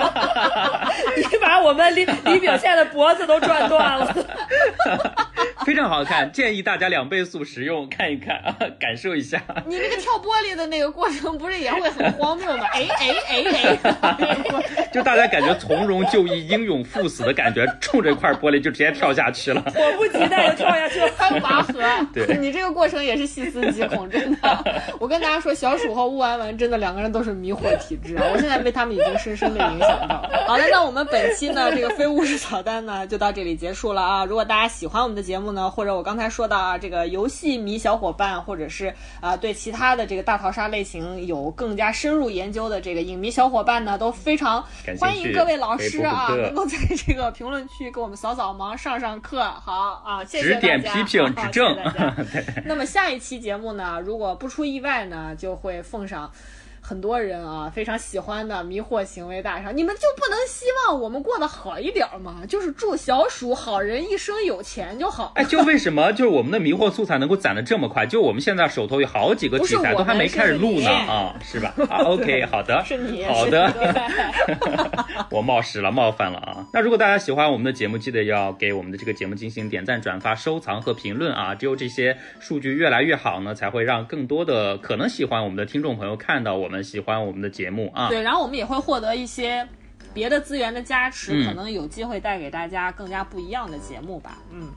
你把我们李李秉宪的脖子都转断了。非常好看，建议大家两倍速使用看一看啊，感受一下。你那个跳玻璃的那个过程不是也会很荒谬吗？哎哎哎哎，就大家感觉从容就义、英勇赴死的感觉，冲着一块玻璃就直接跳下去了，迫不及待的跳下去了，翻拔河。对，你这个过程也是细思极恐，真的。我跟大家说，小鼠和乌丸丸真的两个人都是迷惑体质啊，我现在被他们已经深深的影响到。好了，那我们本期呢这个非物质草单呢就到这里结束了啊。如果大家喜欢我们的节目呢，或者我刚才说到啊这个游戏迷小伙伴，或者是啊对其他的这个大逃杀类型有更加深入研究的这个影迷小伙伴呢，都非常欢迎各位老师啊，能够在这个评论区给我们扫扫盲、上上课。好啊，谢谢大家。指点批评指正。那么下一期节目呢，如果不出意外呢，就会奉上。很多人啊，非常喜欢的迷惑行为大赏，你们就不能希望我们过得好一点吗？就是祝小鼠好人一生有钱就好。哎，就为什么 就是我们的迷惑素材能够攒的这么快？就我们现在手头有好几个题材都还没开始录呢啊，是吧？啊，OK，好的，是你，好的，我冒失了，冒犯了啊。那如果大家喜欢我们的节目，记得要给我们的这个节目进行点赞、转发、收藏和评论啊。只有这些数据越来越好呢，才会让更多的可能喜欢我们的听众朋友看到我们。喜欢我们的节目啊，对，然后我们也会获得一些别的资源的加持，可能有机会带给大家更加不一样的节目吧，嗯。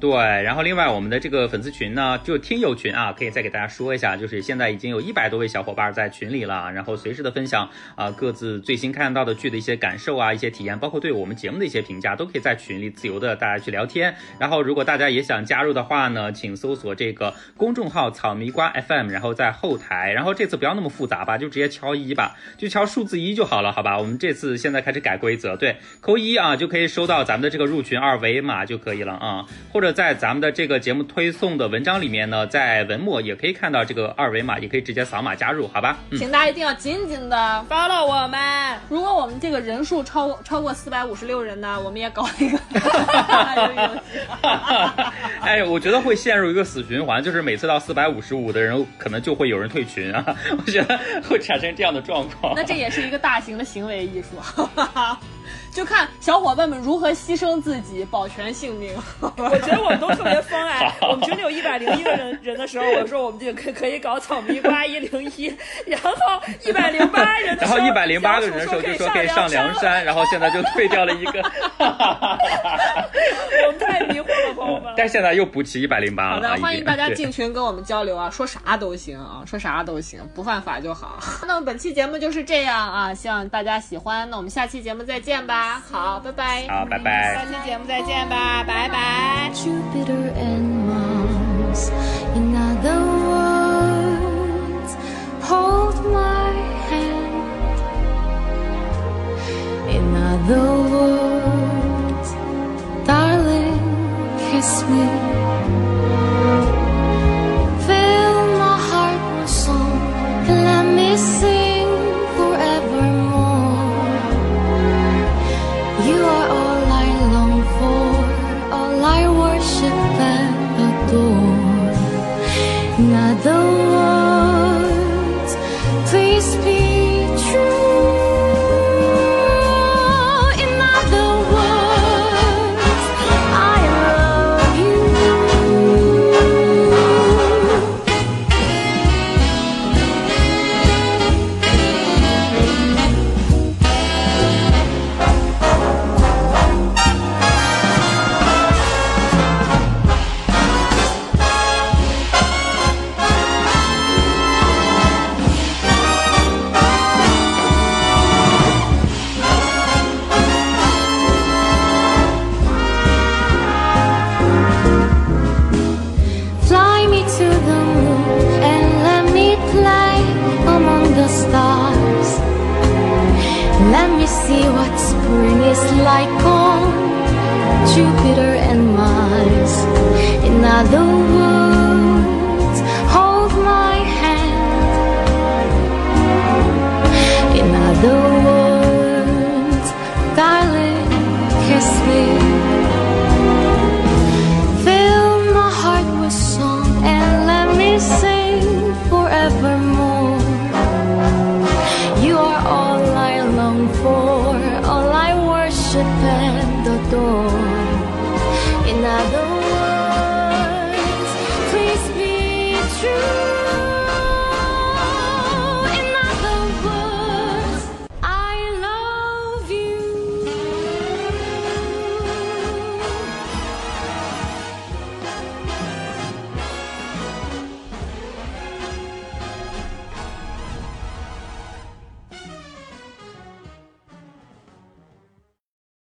对，然后另外我们的这个粉丝群呢，就听友群啊，可以再给大家说一下，就是现在已经有一百多位小伙伴在群里了，然后随时的分享啊各自最新看到的剧的一些感受啊，一些体验，包括对我们节目的一些评价，都可以在群里自由的大家去聊天。然后如果大家也想加入的话呢，请搜索这个公众号草迷瓜 FM，然后在后台，然后这次不要那么复杂吧，就直接敲一吧，就敲数字一就好了，好吧？我们这次现在开始改规则，对，扣一啊就可以收到咱们的这个入群二维码就可以了啊，或者。在咱们的这个节目推送的文章里面呢，在文末也可以看到这个二维码，也可以直接扫码加入，好吧？请大家一定要紧紧的 follow 我们。如果我们这个人数超超过四百五十六人呢，我们也搞一个 哎，我觉得会陷入一个死循环，就是每次到四百五十五的人，可能就会有人退群啊。我觉得会产生这样的状况。那这也是一个大型的行为艺术。就看小伙伴们如何牺牲自己保全性命。我觉得我们都特别疯哎！我们群里有一百零一个人人的时候，我说我们就可可以搞草莓瓜一零一，然后一百零八人，然后一百零八个人的时候就说可以上梁山，然后现在就退掉了一个。我们太迷惑了，朋友们。但现在又补齐一百零八了。好的，欢迎大家进群跟我们交流啊，说啥都行啊，说啥都行，不犯法就好。那么本期节目就是这样啊，希望大家喜欢。那我们下期节目再见吧。好，拜拜。好，拜拜。下期节目再见吧，拜拜。In other words, hold my hand. In other words, darling, kiss me.